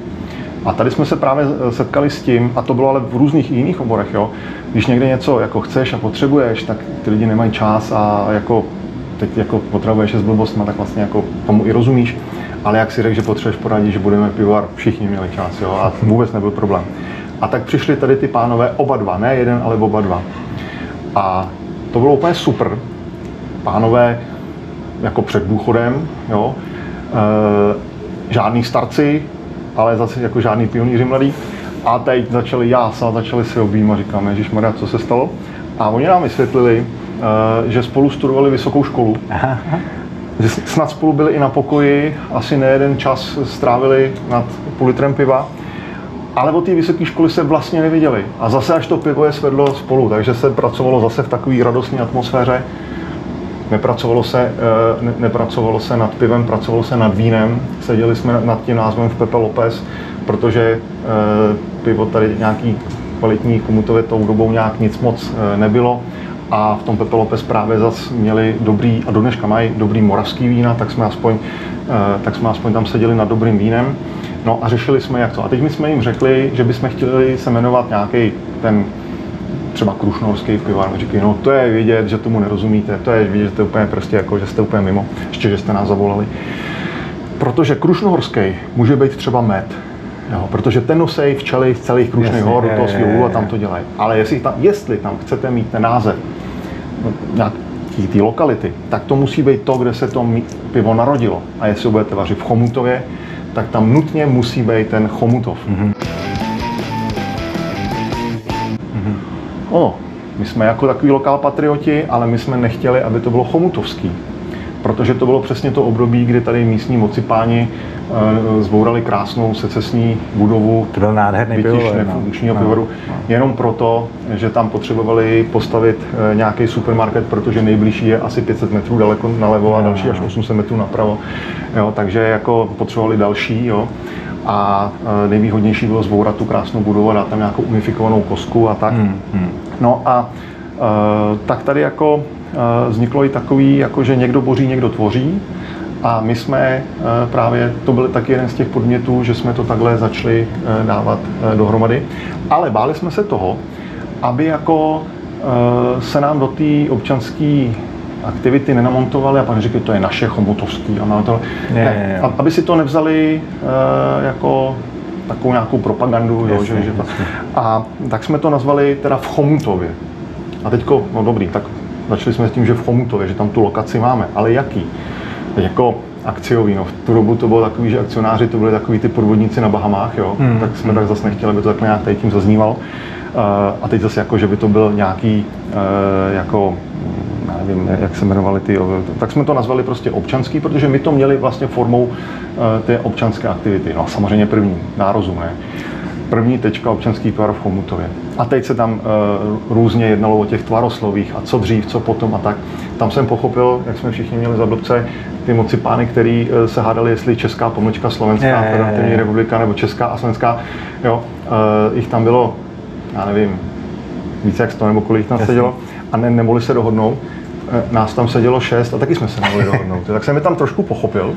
A tady jsme se právě setkali s tím, a to bylo ale v různých jiných oborech, jo, když někde něco jako chceš a potřebuješ, tak ty lidi nemají čas a jako teď jako potřebuješ s blbostma, tak vlastně jako tomu i rozumíš. Ale jak si řekl, že potřebuješ poradit, že budeme pivovar, všichni měli čas, jo, a vůbec nebyl problém. A tak přišli tady ty pánové, oba dva, ne jeden, ale oba dva. A to bylo úplně super. Pánové jako před důchodem, jo, e, žádný starci, ale zase jako žádný pionýři mladý. A teď začali jásat, začali se objímat, říkáme, Ježíš Maria, co se stalo? A oni nám vysvětlili, eh, že spolu studovali vysokou školu. Aha. Že snad spolu byli i na pokoji, asi nejeden čas strávili nad půl litrem piva, ale od té vysoké školy se vlastně neviděli. A zase až to pivo je svedlo spolu, takže se pracovalo zase v takové radostné atmosféře. Nepracovalo se, eh, ne, nepracovalo se nad pivem, pracovalo se nad vínem. Seděli jsme nad tím názvem v Pepe Lopez, protože eh, pivo tady nějaký kvalitní komutově tou dobou nějak nic moc eh, nebylo. A v tom Pepe Lopez právě zase měli dobrý, a do dneška mají dobrý moravský vína, tak jsme aspoň, tak jsme aspoň tam seděli nad dobrým vínem. No a řešili jsme, jak to. A teď my jsme jim řekli, že bychom chtěli se jmenovat nějaký ten třeba krušnorský pivar, říkají, no to je vidět, že tomu nerozumíte, to je vidět, že jste úplně prostě jako, že jste úplně mimo, ještě, že jste nás zavolali. Protože krušnohorský může být třeba med, Jo, protože ten nosej včely z celých krušných hor do toho svého a tam to dělají. Ale jestli tam, jestli tam chcete mít ten název no, nějaký té lokality, tak to musí být to, kde se to pivo narodilo. A jestli ho budete vařit v Chomutově, tak tam nutně musí být ten Chomutov. Mm-hmm. Ono, my jsme jako takový lokál patrioti, ale my jsme nechtěli, aby to bylo chomutovský. Protože to bylo přesně to období, kdy tady místní mocipáni e, zbourali krásnou secesní budovu. To byl nádherný pivovar. nefunkčního no. pivovaru. No. Jenom proto, že tam potřebovali postavit e, nějaký supermarket, protože nejbližší je asi 500 metrů daleko nalevo a no. další až 800 metrů napravo. Jo, takže jako potřebovali další. Jo a e, nejvýhodnější bylo zbourat tu krásnou budovu, dát tam nějakou unifikovanou kosku a tak. Hmm, hmm. No a e, tak tady jako e, vzniklo i takový, jako že někdo boří, někdo tvoří. A my jsme právě, to byl taky jeden z těch podmětů, že jsme to takhle začali dávat dohromady. Ale báli jsme se toho, aby jako se nám do té občanské aktivity nenamontovali a pak říkali, to je naše chomutovský. A to, ne, ne, ne, aby si to nevzali uh, jako takovou nějakou propagandu. Jasně, jo, že, že to, a tak jsme to nazvali teda v Chomutově. A teďko, no dobrý, tak začali jsme s tím, že v Chomutově, že tam tu lokaci máme, ale jaký? Jako akciový, no v tu dobu to bylo takový, že akcionáři to byli takový ty podvodníci na Bahamách, jo, hmm. tak jsme hmm. tak zase nechtěli, aby to takhle nějak tady tím zaznívalo. Uh, a teď zase jako, že by to byl nějaký uh, jako nevím, jak se jmenovali ty, tak jsme to nazvali prostě občanský, protože my to měli vlastně formou eh, té občanské aktivity. No a samozřejmě první, nározum, ne? první tečka občanský pivovar v Chomutově. A teď se tam uh, různě jednalo o těch tvaroslovích a co dřív, co potom a tak. Tam jsem pochopil, jak jsme všichni měli za blbce, ty moci pány, který se hádali, jestli Česká pomlčka, Slovenská federativní republika nebo Česká a Slovenská. Jo, jich tam bylo, já nevím, více jak 100 nebo kolik tam sedělo a ne, nemohli se dohodnout. Nás tam sedělo šest a taky jsme se nemohli dohodnout. Tak jsem je tam trošku pochopil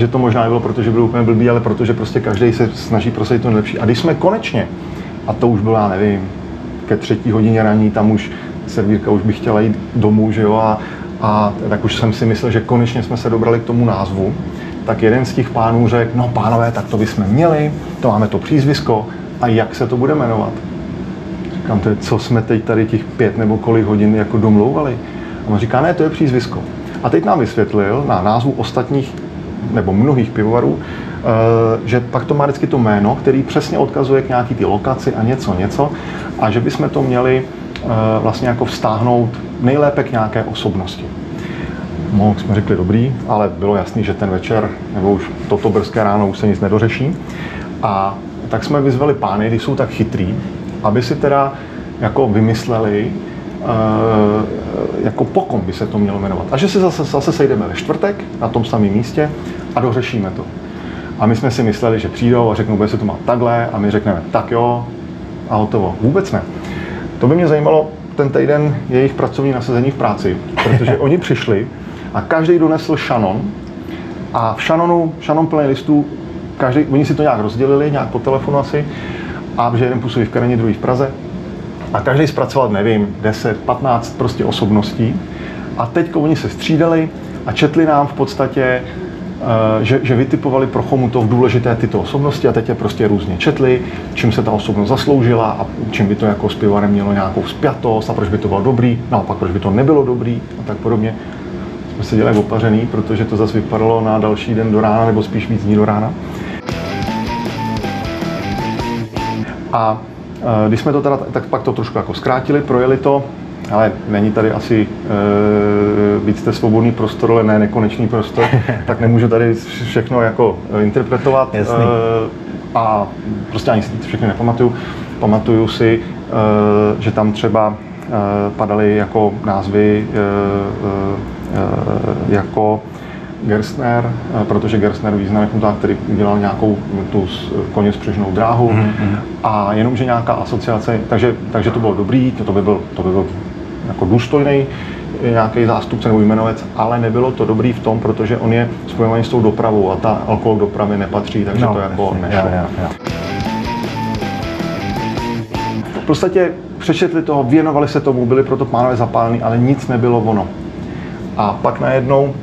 že to možná nebylo, protože byl úplně blbý, ale protože prostě každý se snaží prosadit to nejlepší. A když jsme konečně, a to už bylo, já nevím, ke třetí hodině raní, tam už servírka už by chtěla jít domů, že jo, a, a tak už jsem si myslel, že konečně jsme se dobrali k tomu názvu, tak jeden z těch pánů řekl, no pánové, tak to bychom měli, to máme to přízvisko, a jak se to bude jmenovat? Říkám, to je, co jsme teď tady těch pět nebo kolik hodin jako domlouvali? A on říká, ne, to je přízvisko. A teď nám vysvětlil na názvu ostatních nebo mnohých pivovarů, eh, že pak to má vždycky to jméno, který přesně odkazuje k nějaký ty lokaci a něco, něco a že bychom to měli eh, vlastně jako vztáhnout nejlépe k nějaké osobnosti. No, jsme řekli dobrý, ale bylo jasný, že ten večer, nebo už toto brzké ráno už se nic nedořeší. A tak jsme vyzvali pány, když jsou tak chytrý, aby si teda jako vymysleli, jako pokom by se to mělo jmenovat. A že se zase, zase sejdeme ve čtvrtek na tom samém místě a dořešíme to. A my jsme si mysleli, že přijdou a řeknou, bude se to má takhle a my řekneme, tak jo a hotovo. Vůbec ne. To by mě zajímalo ten týden jejich pracovní nasazení v práci, protože oni přišli a každý donesl šanon a v šanonu, šanon plný listů, každý, oni si to nějak rozdělili, nějak po telefonu asi, a že jeden působí v Kareni, druhý v Praze, a každý zpracoval, nevím, 10, 15 prostě osobností. A teď oni se střídali a četli nám v podstatě, eh, že, že vytipovali pro Chomutov důležité tyto osobnosti a teď je prostě různě četli, čím se ta osobnost zasloužila a čím by to jako s pivarem mělo nějakou spjatost a proč by to bylo dobrý, naopak proč by to nebylo dobrý a tak podobně. Jsme se dělali opařený, protože to zase vypadalo na další den do rána, nebo spíš víc dní do rána. A když jsme to teda, tak pak to trošku jako zkrátili, projeli to, ale není tady asi e, víc té svobodný prostor, ale ne nekonečný prostor, tak nemůžu tady všechno jako eh, interpretovat. E, a prostě ani si všechny nepamatuju. Pamatuju si, e, že tam třeba e, padaly jako názvy e, e, jako Gerstner, eh, protože Gerstner významný chudák, který udělal nějakou tu koně spřežnou dráhu mm-hmm. a jenomže nějaká asociace, takže, takže to bylo dobrý, to by byl, to by byl jako důstojný nějaký zástupce nebo jmenovec, ale nebylo to dobrý v tom, protože on je spojovaný s tou dopravou a ta alkohol dopravy nepatří, takže no, to jako nešlo. Já, já, já. V podstatě přečetli toho, věnovali se tomu, byli proto pánové zapálení, ale nic nebylo ono. A pak najednou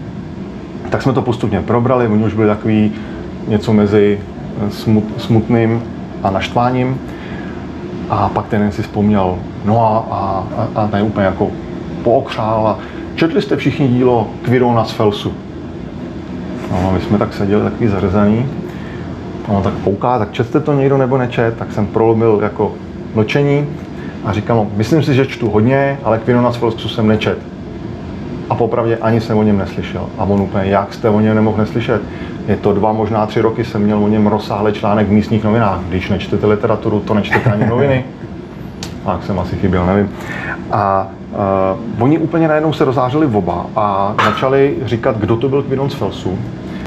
tak jsme to postupně probrali, oni už byli takový něco mezi eh, smut, smutným a naštváním. A pak ten si vzpomněl, no a, a, a ten úplně jako pookřál a četli jste všichni dílo Quirona z Felsu. No, my jsme tak seděli takový zařezaný. No, tak kouká, tak četste to někdo nebo nečet, tak jsem prolomil jako mlčení a říkal, no, myslím si, že čtu hodně, ale Quirona z Felsu jsem nečet a popravdě ani jsem o něm neslyšel. A on úplně, jak jste o něm nemohl neslyšet? Je to dva, možná tři roky jsem měl o něm rozsáhlý článek v místních novinách. Když nečtete literaturu, to nečtete ani noviny. Tak jsem asi chyběl, nevím. A uh, oni úplně najednou se rozářili oba a začali říkat, kdo to byl Quinon z Felsu.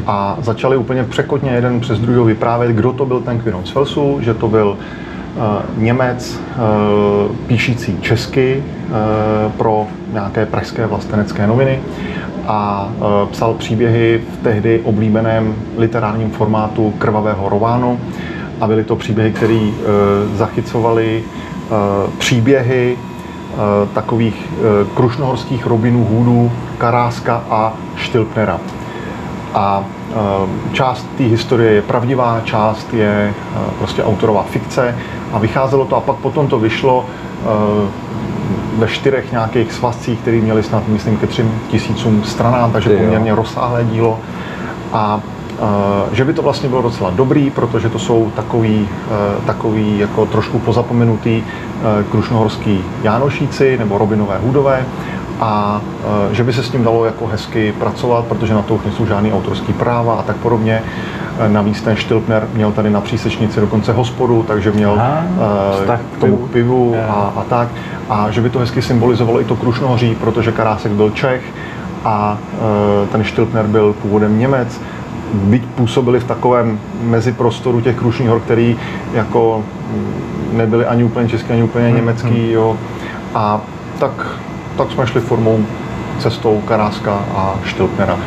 A začali úplně překotně jeden přes druhého vyprávět, kdo to byl ten Quinon z Felsu, že to byl Eh, Němec eh, píšící česky eh, pro nějaké pražské vlastenecké noviny a psal příběhy v tehdy oblíbeném literárním formátu krvavého románu a byly to příběhy, které zachycovaly příběhy takových krušnohorských robinů Hůdů, Karáska a Štilpnera. A část té historie je pravdivá, část je prostě autorová fikce a vycházelo to a pak potom to vyšlo eh, ve čtyřech nějakých svazcích, které měly snad, myslím, ke třem tisícům stranám, takže poměrně rozsáhlé dílo. A eh, že by to vlastně bylo docela dobrý, protože to jsou takový, eh, takový jako trošku pozapomenutý krušnohorský Jánošíci nebo Robinové Hudové a že by se s tím dalo jako hezky pracovat, protože na to už nejsou žádný autorský práva a tak podobně. Navíc ten Štilpner měl tady na přísečnici dokonce hospodu, takže měl Aha, uh, k tomu pivu a, a tak. A že by to hezky symbolizovalo i to Krušnohoří, protože Karásek byl Čech a ten Štilpner byl původem Němec. Byť působili v takovém meziprostoru těch Krušních hor, který jako nebyly ani úplně český, ani úplně hmm, německý, hmm. jo. A tak, tak jsme šli formou cestou Karáska a Štilpnera.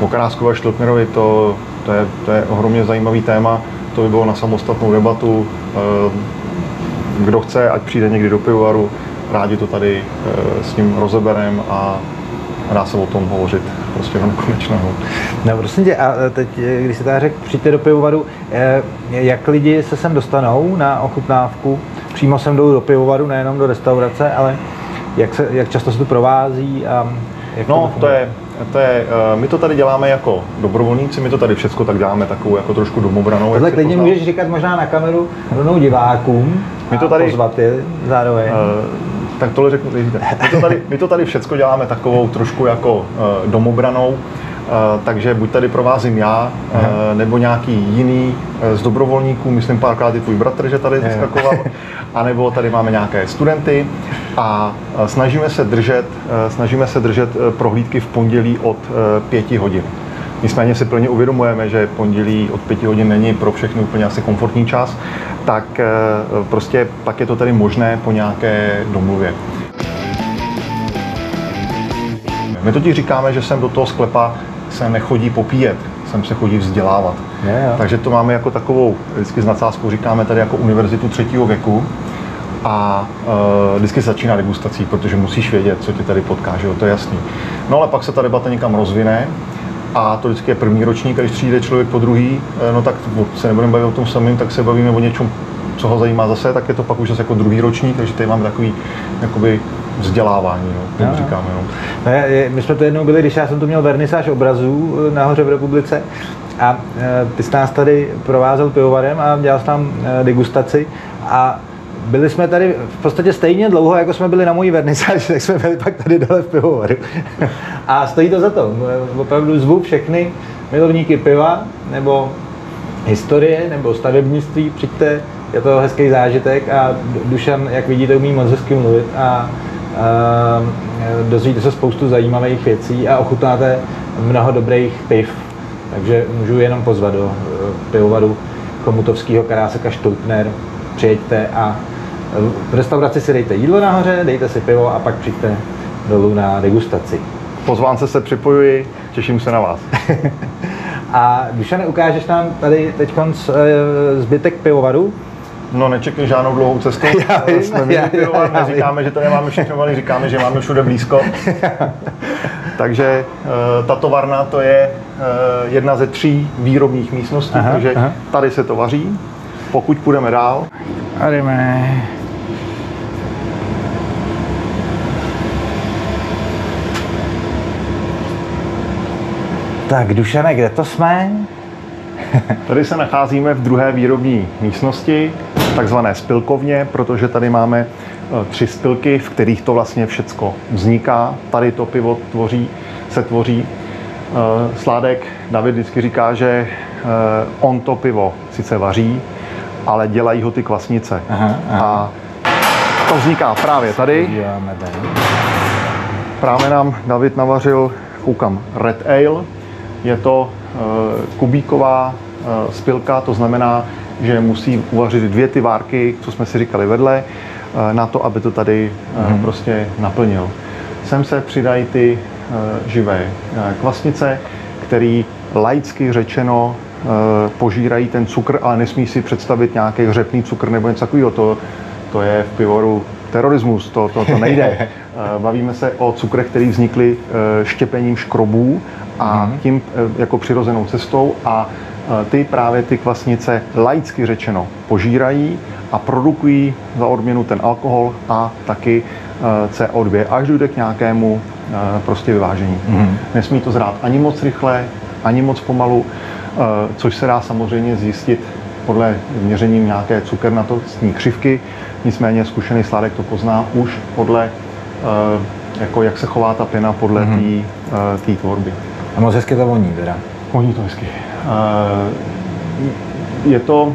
O Karáskovi a Štilpnerovi to, to, je, to je ohromně zajímavý téma, to by bylo na samostatnou debatu. Eh, kdo chce, ať přijde někdy do pivovaru, rádi to tady eh, s ním rozeberem a dá se o tom hovořit prostě jenom konečného. No prosím tě, a teď, když se tady řekl, přijďte do pivovaru, eh, jak lidi se sem dostanou na ochutnávku? Přímo sem jdou do pivovaru, nejenom do restaurace, ale jak, se, jak často se to provází a jak No, to, to je, to je, uh, my to tady děláme jako dobrovolníci, my to tady všechno tak děláme takovou jako trošku domobranou. Tohle klidně můžeš říkat možná na kameru rovnou divákům my to tady, pozvat je zároveň. Uh, tak tohle řeknu, my to tady, my to tady všechno děláme takovou trošku jako uh, domobranou, takže buď tady provázím já, uh, nebo nějaký jiný uh, z dobrovolníků, myslím párkrát i tvůj bratr, že tady zaskakoval, anebo tady máme nějaké studenty a snažíme se držet, snažíme se držet prohlídky v pondělí od 5 hodin. Nicméně si plně uvědomujeme, že pondělí od 5 hodin není pro všechny úplně asi komfortní čas, tak prostě pak je to tady možné po nějaké domluvě. My totiž říkáme, že sem do toho sklepa se nechodí popíjet, sem se chodí vzdělávat. Je, je. Takže to máme jako takovou, vždycky s nadsázkou říkáme tady jako univerzitu třetího věku, a uh, vždycky začíná degustací, protože musíš vědět, co ti tady potká, že jo, to je jasný. No ale pak se ta debata někam rozvine a to vždycky je první ročník, když přijde člověk po druhý, eh, no tak se nebudeme bavit o tom samém, tak se bavíme o něčem, co ho zajímá zase, tak je to pak už zase jako druhý ročník, takže tady máme takový jakoby vzdělávání, no, no. říkáme. No. No, my jsme to jednou byli, když já jsem tu měl vernisáž obrazů eh, nahoře v republice a e, ty jsi nás tady provázel pivovarem a dělal jsi tam e, degustaci a byli jsme tady v podstatě stejně dlouho, jako jsme byli na mojí vernisáži, tak jsme byli pak tady dole v pivovaru. a stojí to za to. Opravdu zvu všechny milovníky piva nebo historie nebo stavebnictví, přijďte, je to hezký zážitek a Dušan, jak vidíte, umí moc hezky mluvit a dozvíte se spoustu zajímavých věcí a ochutnáte mnoho dobrých piv. Takže můžu jenom pozvat do eh, pivovaru Komutovského Karáseka a eh, v restauraci si dejte jídlo nahoře, dejte si pivo a pak přijďte dolů na degustaci. Pozvánce se připojuji, těším se na vás. a Dušane, ukážeš nám tady teď eh, zbytek pivovaru? No nečekej žádnou dlouhou cestu. Já, Jsme já, já, já, neříkáme, že to nemáme všechno, ale říkáme, že máme všude blízko. takže uh, ta továrna to je uh, jedna ze tří výrobních místností, aha, takže aha. tady se to vaří. Pokud půjdeme dál. A jdeme. Tak Dušane, kde to jsme? Tady se nacházíme v druhé výrobní místnosti takzvané spilkovně, protože tady máme e, tři spilky, v kterých to vlastně všecko vzniká. Tady to pivo tvoří, se tvoří. E, Sládek David vždycky říká, že e, on to pivo sice vaří, ale dělají ho ty kvasnice. Aha, aha. A to vzniká právě tady. Právě nám David navařil, koukám, Red Ale. Je to kubíková spilka, to znamená, že musí uvařit dvě ty várky, co jsme si říkali vedle, eh, na to, aby to tady mm. prostě naplnil. Sem se přidají ty eh, živé kvasnice, který laicky řečeno požírají ten cukr, ale nesmí si představit nějaký hřepný cukr nebo něco takového. To, to je v pivoru terorismus, to, to, to nejde. Bavíme se o cukrech, které vznikly štěpením škrobů a mhm. tím jako přirozenou cestou a ty právě ty kvasnice laicky řečeno požírají a produkují za odměnu ten alkohol a taky e, CO2, až dojde k nějakému e, prostě vyvážení. Mm. Nesmí to zrát ani moc rychle, ani moc pomalu, což se dá samozřejmě zjistit podle měření nějaké cukernatostní křivky, nicméně zkušený sládek to pozná už podle, jako jak se chová ta pěna podle mm. té tvorby. A moc hezky to voní teda. Voní to hezky. Je to,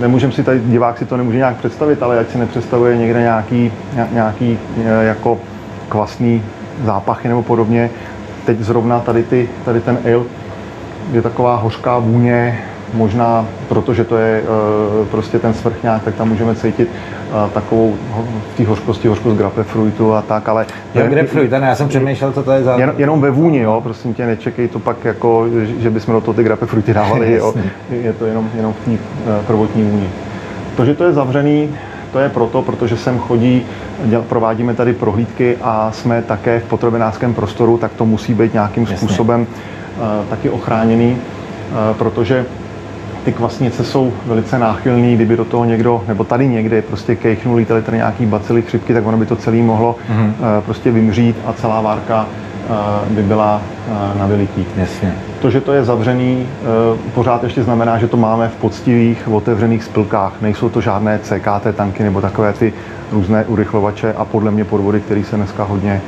nemůžeme si tady, divák si to nemůže nějak představit, ale ať si nepředstavuje někde nějaký, nějaký jako kvasný zápachy nebo podobně. Teď zrovna tady, ty, tady ten ale je taková hořká vůně, možná protože to je uh, prostě ten svrchňák, tak tam můžeme cítit uh, takovou v té hořkosti, hořkost grapefruitu a tak, ale... Jo, grapefruit, já jsem přemýšlel, co to je za... Jen, jenom ve vůni, jo, prosím tě, nečekej to pak jako, že bychom do toho ty grapefruity dávali, jo. Je to jenom, jenom v té uh, prvotní vůni. To, že to je zavřený, to je proto, protože sem chodí, děl, provádíme tady prohlídky a jsme také v potravinářském prostoru, tak to musí být nějakým Jasně. způsobem uh, taky ochráněný, uh, protože ty kvasnice jsou velice náchylný, kdyby do toho někdo, nebo tady někde prostě kejchnul, tady, tady nějaký bacily, chřipky, tak ono by to celé mohlo mm-hmm. prostě vymřít a celá várka uh, by byla uh, na veliký. Jasně. To, že to je zavřený, pořád ještě znamená, že to máme v poctivých, otevřených spilkách. Nejsou to žádné CKT tanky nebo takové ty různé urychlovače a podle mě podvody, které se dneska hodně,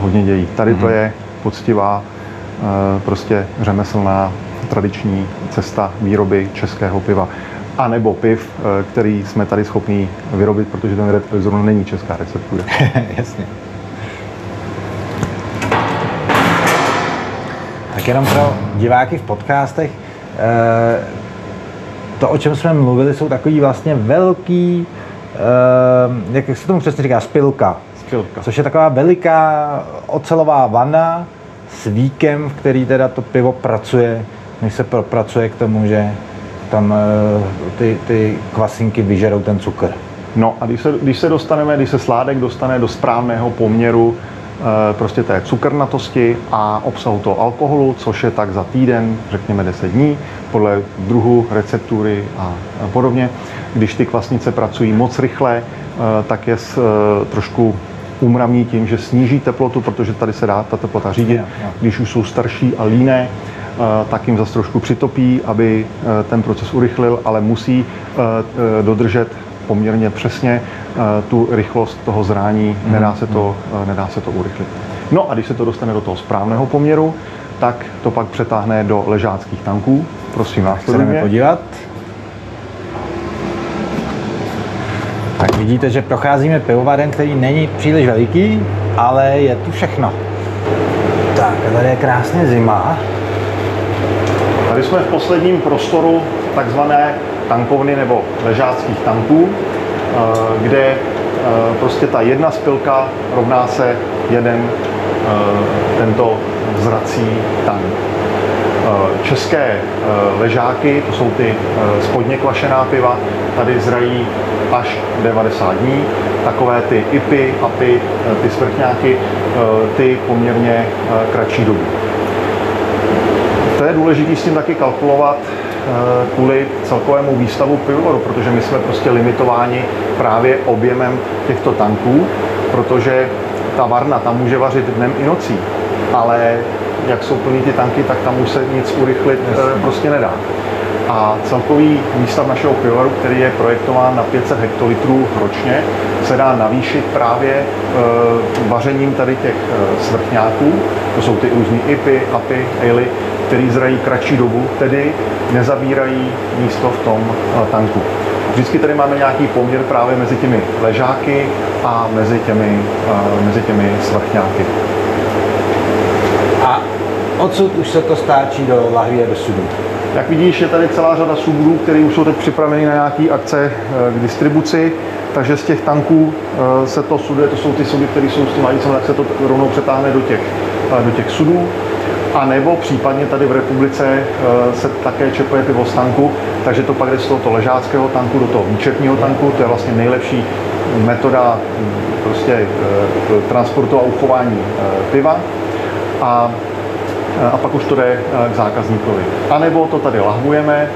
hodně dějí. Tady mm-hmm. to mhm. je poctivá, prostě řemeslná tradiční cesta výroby českého piva. A nebo piv, eh, který jsme tady schopni vyrobit, protože ten Red zrovna není česká receptura. Jasně. Tak jenom pro diváky v podcastech, eh, to, o čem jsme mluvili, jsou takový vlastně velký, eh, jak se tomu přesně říká, spilka. Spilka. Což je taková veliká ocelová vana s víkem, v který teda to pivo pracuje než se propracuje k tomu, že tam eh, ty, ty kvasinky vyžerou ten cukr. No a když se, když se dostaneme, když se sládek dostane do správného poměru e, prostě té cukrnatosti a obsahu toho alkoholu, což je tak za týden, řekněme 10 dní, podle druhu, receptury a, podobně. Když ty kvasnice pracují moc rychle, e, tak je trošku umravní tím, že sníží teplotu, protože tady se dá ta teplota řídit. Když už jsou starší a líné, tak jim zase trošku přitopí, aby e, ten proces urychlil, ale musí e, e, dodržet poměrně přesně tu rychlost toho zrání, mm. nedá, se to, nedá se to urychlit. No a když se to dostane do toho správného poměru, tak to pak přetáhne do ležáckých tanků. Prosím, vás Chceme podívat. Tak vidíte, že procházíme pivovarem, který není příliš veliký, ale je tu všechno. Tak, tady je krásně zima. Tady jsme v posledním prostoru takzvané tankovny nebo ležáckých tanků, eh, kde eh, prostě ta jedna spilka rovná se jeden eh, tento zrací tank. České ležáky, to jsou ty spodně kvašená piva, tady zrají až 90 dní. Takové ty IPy, APy, ty svrchňáky, ty poměrně kratší dobu. To je důležité s tím taky kalkulovat eh, kvůli celkovému výstavu pivovaru, protože my jsme prostě limitováni právě objemem těchto tanků, protože ta varna tam může vařit dnem i nocí, ale jak jsou plní ty tanky, tak tam už se nic urychlit eh, Jasně. prostě nedá. A celkový výstav našeho pivovaru, který je projektován na 500 hektolitrů ročně, se dá navýšit právě e, vařením tady těch e, svrchňáků, to jsou ty různé IPy, APy, AILy, který zrají kratší dobu, tedy nezabírají místo v tom eh, tanku. Vždycky tady máme nějaký poměr právě mezi těmi ležáky a mezi těmi, uh, mezi těmi svrchňáky. A odsud už se to stáčí do lahví a do sudu? Jak vidíš, je tady celá řada sudů, které už jsou teď připraveny na nějaké akce eh, k distribuci, takže z těch tanků se to suduje, to jsou ty sudy, které jsou s tím tak se to rovnou přetáhne do těch, do těch sudů a nebo případně tady v republice eh, se také čepuje pivo z tanku, takže to pak jde z tohoto ležáckého tanku do toho výčepního tanku, to je vlastně nejlepší metoda hm, prostě eh, transportu a uchování eh, piva. A, a pak už to jde k zákazníkovi. A nebo to tady lahvujeme,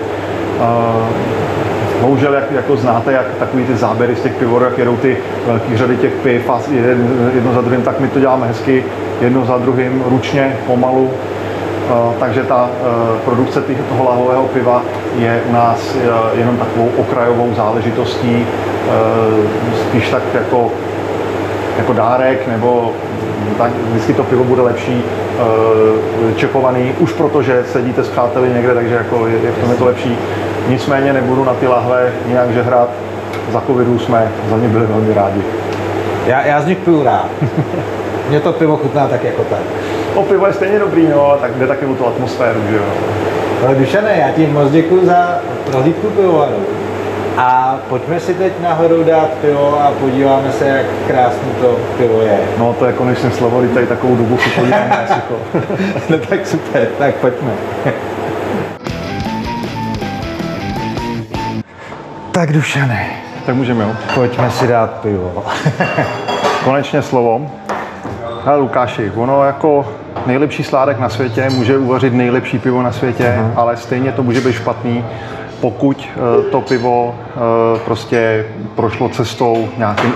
Bohužel, jak jako znáte, jak takový ty záběry z těch pivorů, jak jedou ty velké řady těch piv a jedno za druhým, tak my to děláme hezky, jedno za druhým, ručně, pomalu. Eh, takže ta eh, produkce toho lahového piva je u nás eh, jenom takovou okrajovou záležitostí, spíš tak jako, jako dárek, nebo tak vždycky to pivo bude lepší, čepovaný, už protože sedíte s přáteli někde, takže jako je, je v tom je to lepší. Nicméně nebudu na ty lahve nějak žehrat. Za covidu jsme za ně byli velmi rádi. Já, já z nich piju rád. Mně to pivo chutná tak jako tak. O pivo je stejně dobrý, no, tak jde taky o tu atmosféru, že jo. Ale Dušane, já ti moc děkuji za prohlídku pivovaru. A pojďme si teď nahoru dát pivo a podíváme se, jak krásný to pivo je. No to je konečně slovo, když tady takovou dobu si podíváme no tak super, tak pojďme. tak Dušane. Tak můžeme, jo. Pojďme si dát pivo. Konečně slovo. Hele Lukáši, ono jako nejlepší sládek na světě může uvařit nejlepší pivo na světě, uh-huh. ale stejně to může být špatný, pokud eh, to pivo eh, prostě prošlo cestou nějakým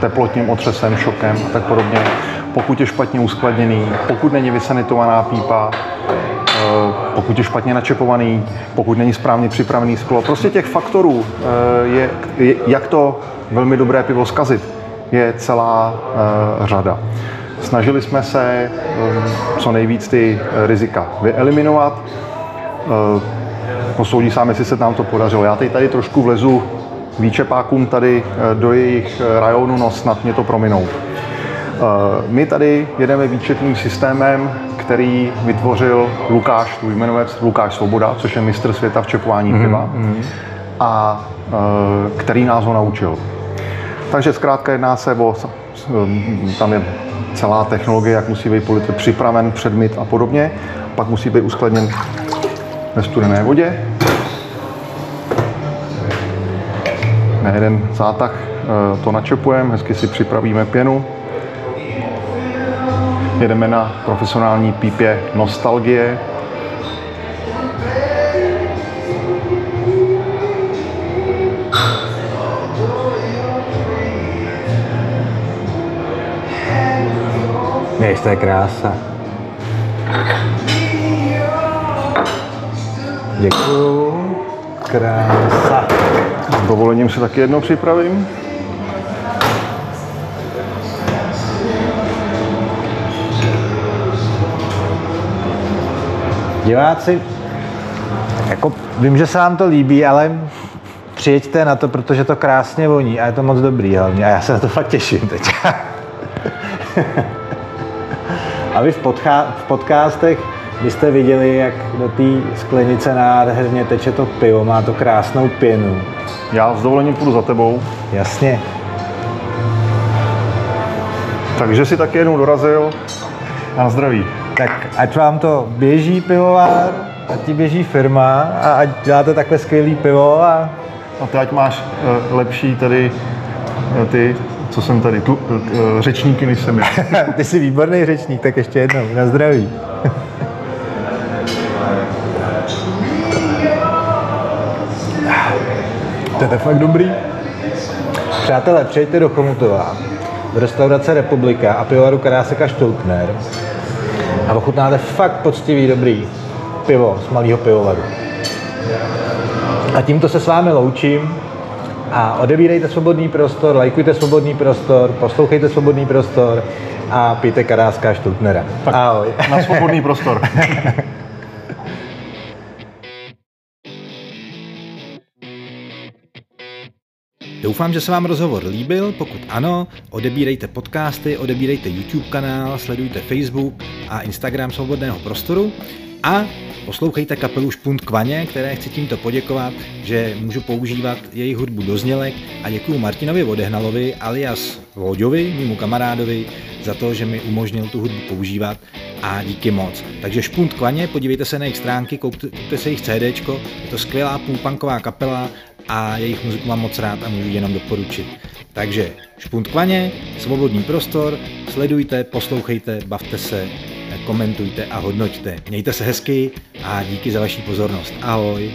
teplotním otřesem, šokem a tak podobně, pokud je špatně uskladněný, pokud není vysanitovaná pípa, eh, pokud je špatně načepovaný, pokud není správně připravený sklo. Prostě těch faktorů je, jak to velmi dobré pivo zkazit, je celá řada. Snažili jsme se co nejvíc ty rizika vyeliminovat posoudí sám, jestli se nám to podařilo. Já teď tady trošku vlezu výčepákům tady eh, do jejich eh, rajonu, no snad mě to prominou. Eh, my tady jedeme výčetným systémem, který vytvořil Lukáš, tvůj jmenovec Lukáš Svoboda, což je mistr světa v čepování mm-hmm. piva, a který nás ho naučil. Takže zkrátka jedná se o, tam je celá technologie, jak musí být politik připraven, předmit a podobně. Pak musí být uskladněn ve studené vodě. Na jeden zátah eh, to načepujeme, hezky si připravíme pěnu. Jedeme na profesionální pípě Nostalgie. Jež, to je krása. Děkuju. Krása. S dovolením si taky jednou připravím. Diváci, jako vím, že se vám to líbí, ale přijeďte na to, protože to krásně voní a je to moc dobrý hlavně a já se na to fakt těším teď. a vy v, podcha- v podcastech vy jste viděli, jak do té sklenice nádherně teče to pivo, má to krásnou pěnu. Já s dovolením půjdu za tebou. Jasně. Takže si taky jednou dorazil a na zdraví. Tak ať vám to běží pivovár, ať ti běží firma a ať děláte takhle skvělý pivo a... A ty ať máš uh, lepší tady uh, ty, co jsem tady, tu, uh, řečníky než jsem já. ty jsi výborný řečník, tak ještě jednou, na zdraví. To je fakt dobrý. Přátelé, přejďte do Chomutova, do restaurace Republika a pivovaru Karáseka Štulkner a ochutnáte fakt poctivý, dobrý pivo z malého pivovaru. A tímto se s vámi loučím a odebírejte svobodný prostor, lajkujte svobodný prostor, poslouchejte svobodný prostor a pijte Karáska Štulknera. Ahoj. Na svobodný prostor. Doufám, že se vám rozhovor líbil, pokud ano, odebírejte podcasty, odebírejte YouTube kanál, sledujte Facebook a Instagram Svobodného prostoru a poslouchejte kapelu Špunt Kvaně, které chci tímto poděkovat, že můžu používat jejich hudbu do znělek a děkuji Martinovi Vodehnalovi alias Vóďovi, mému kamarádovi, za to, že mi umožnil tu hudbu používat a díky moc. Takže Špunt Kvaně, podívejte se na jejich stránky, koupte, se jejich CD, je to skvělá půlpunková kapela a jejich muziku mám moc rád a můžu jenom doporučit. Takže špunt kvaně, svobodný prostor, sledujte, poslouchejte, bavte se, komentujte a hodnoťte. Mějte se hezky a díky za vaši pozornost. Ahoj!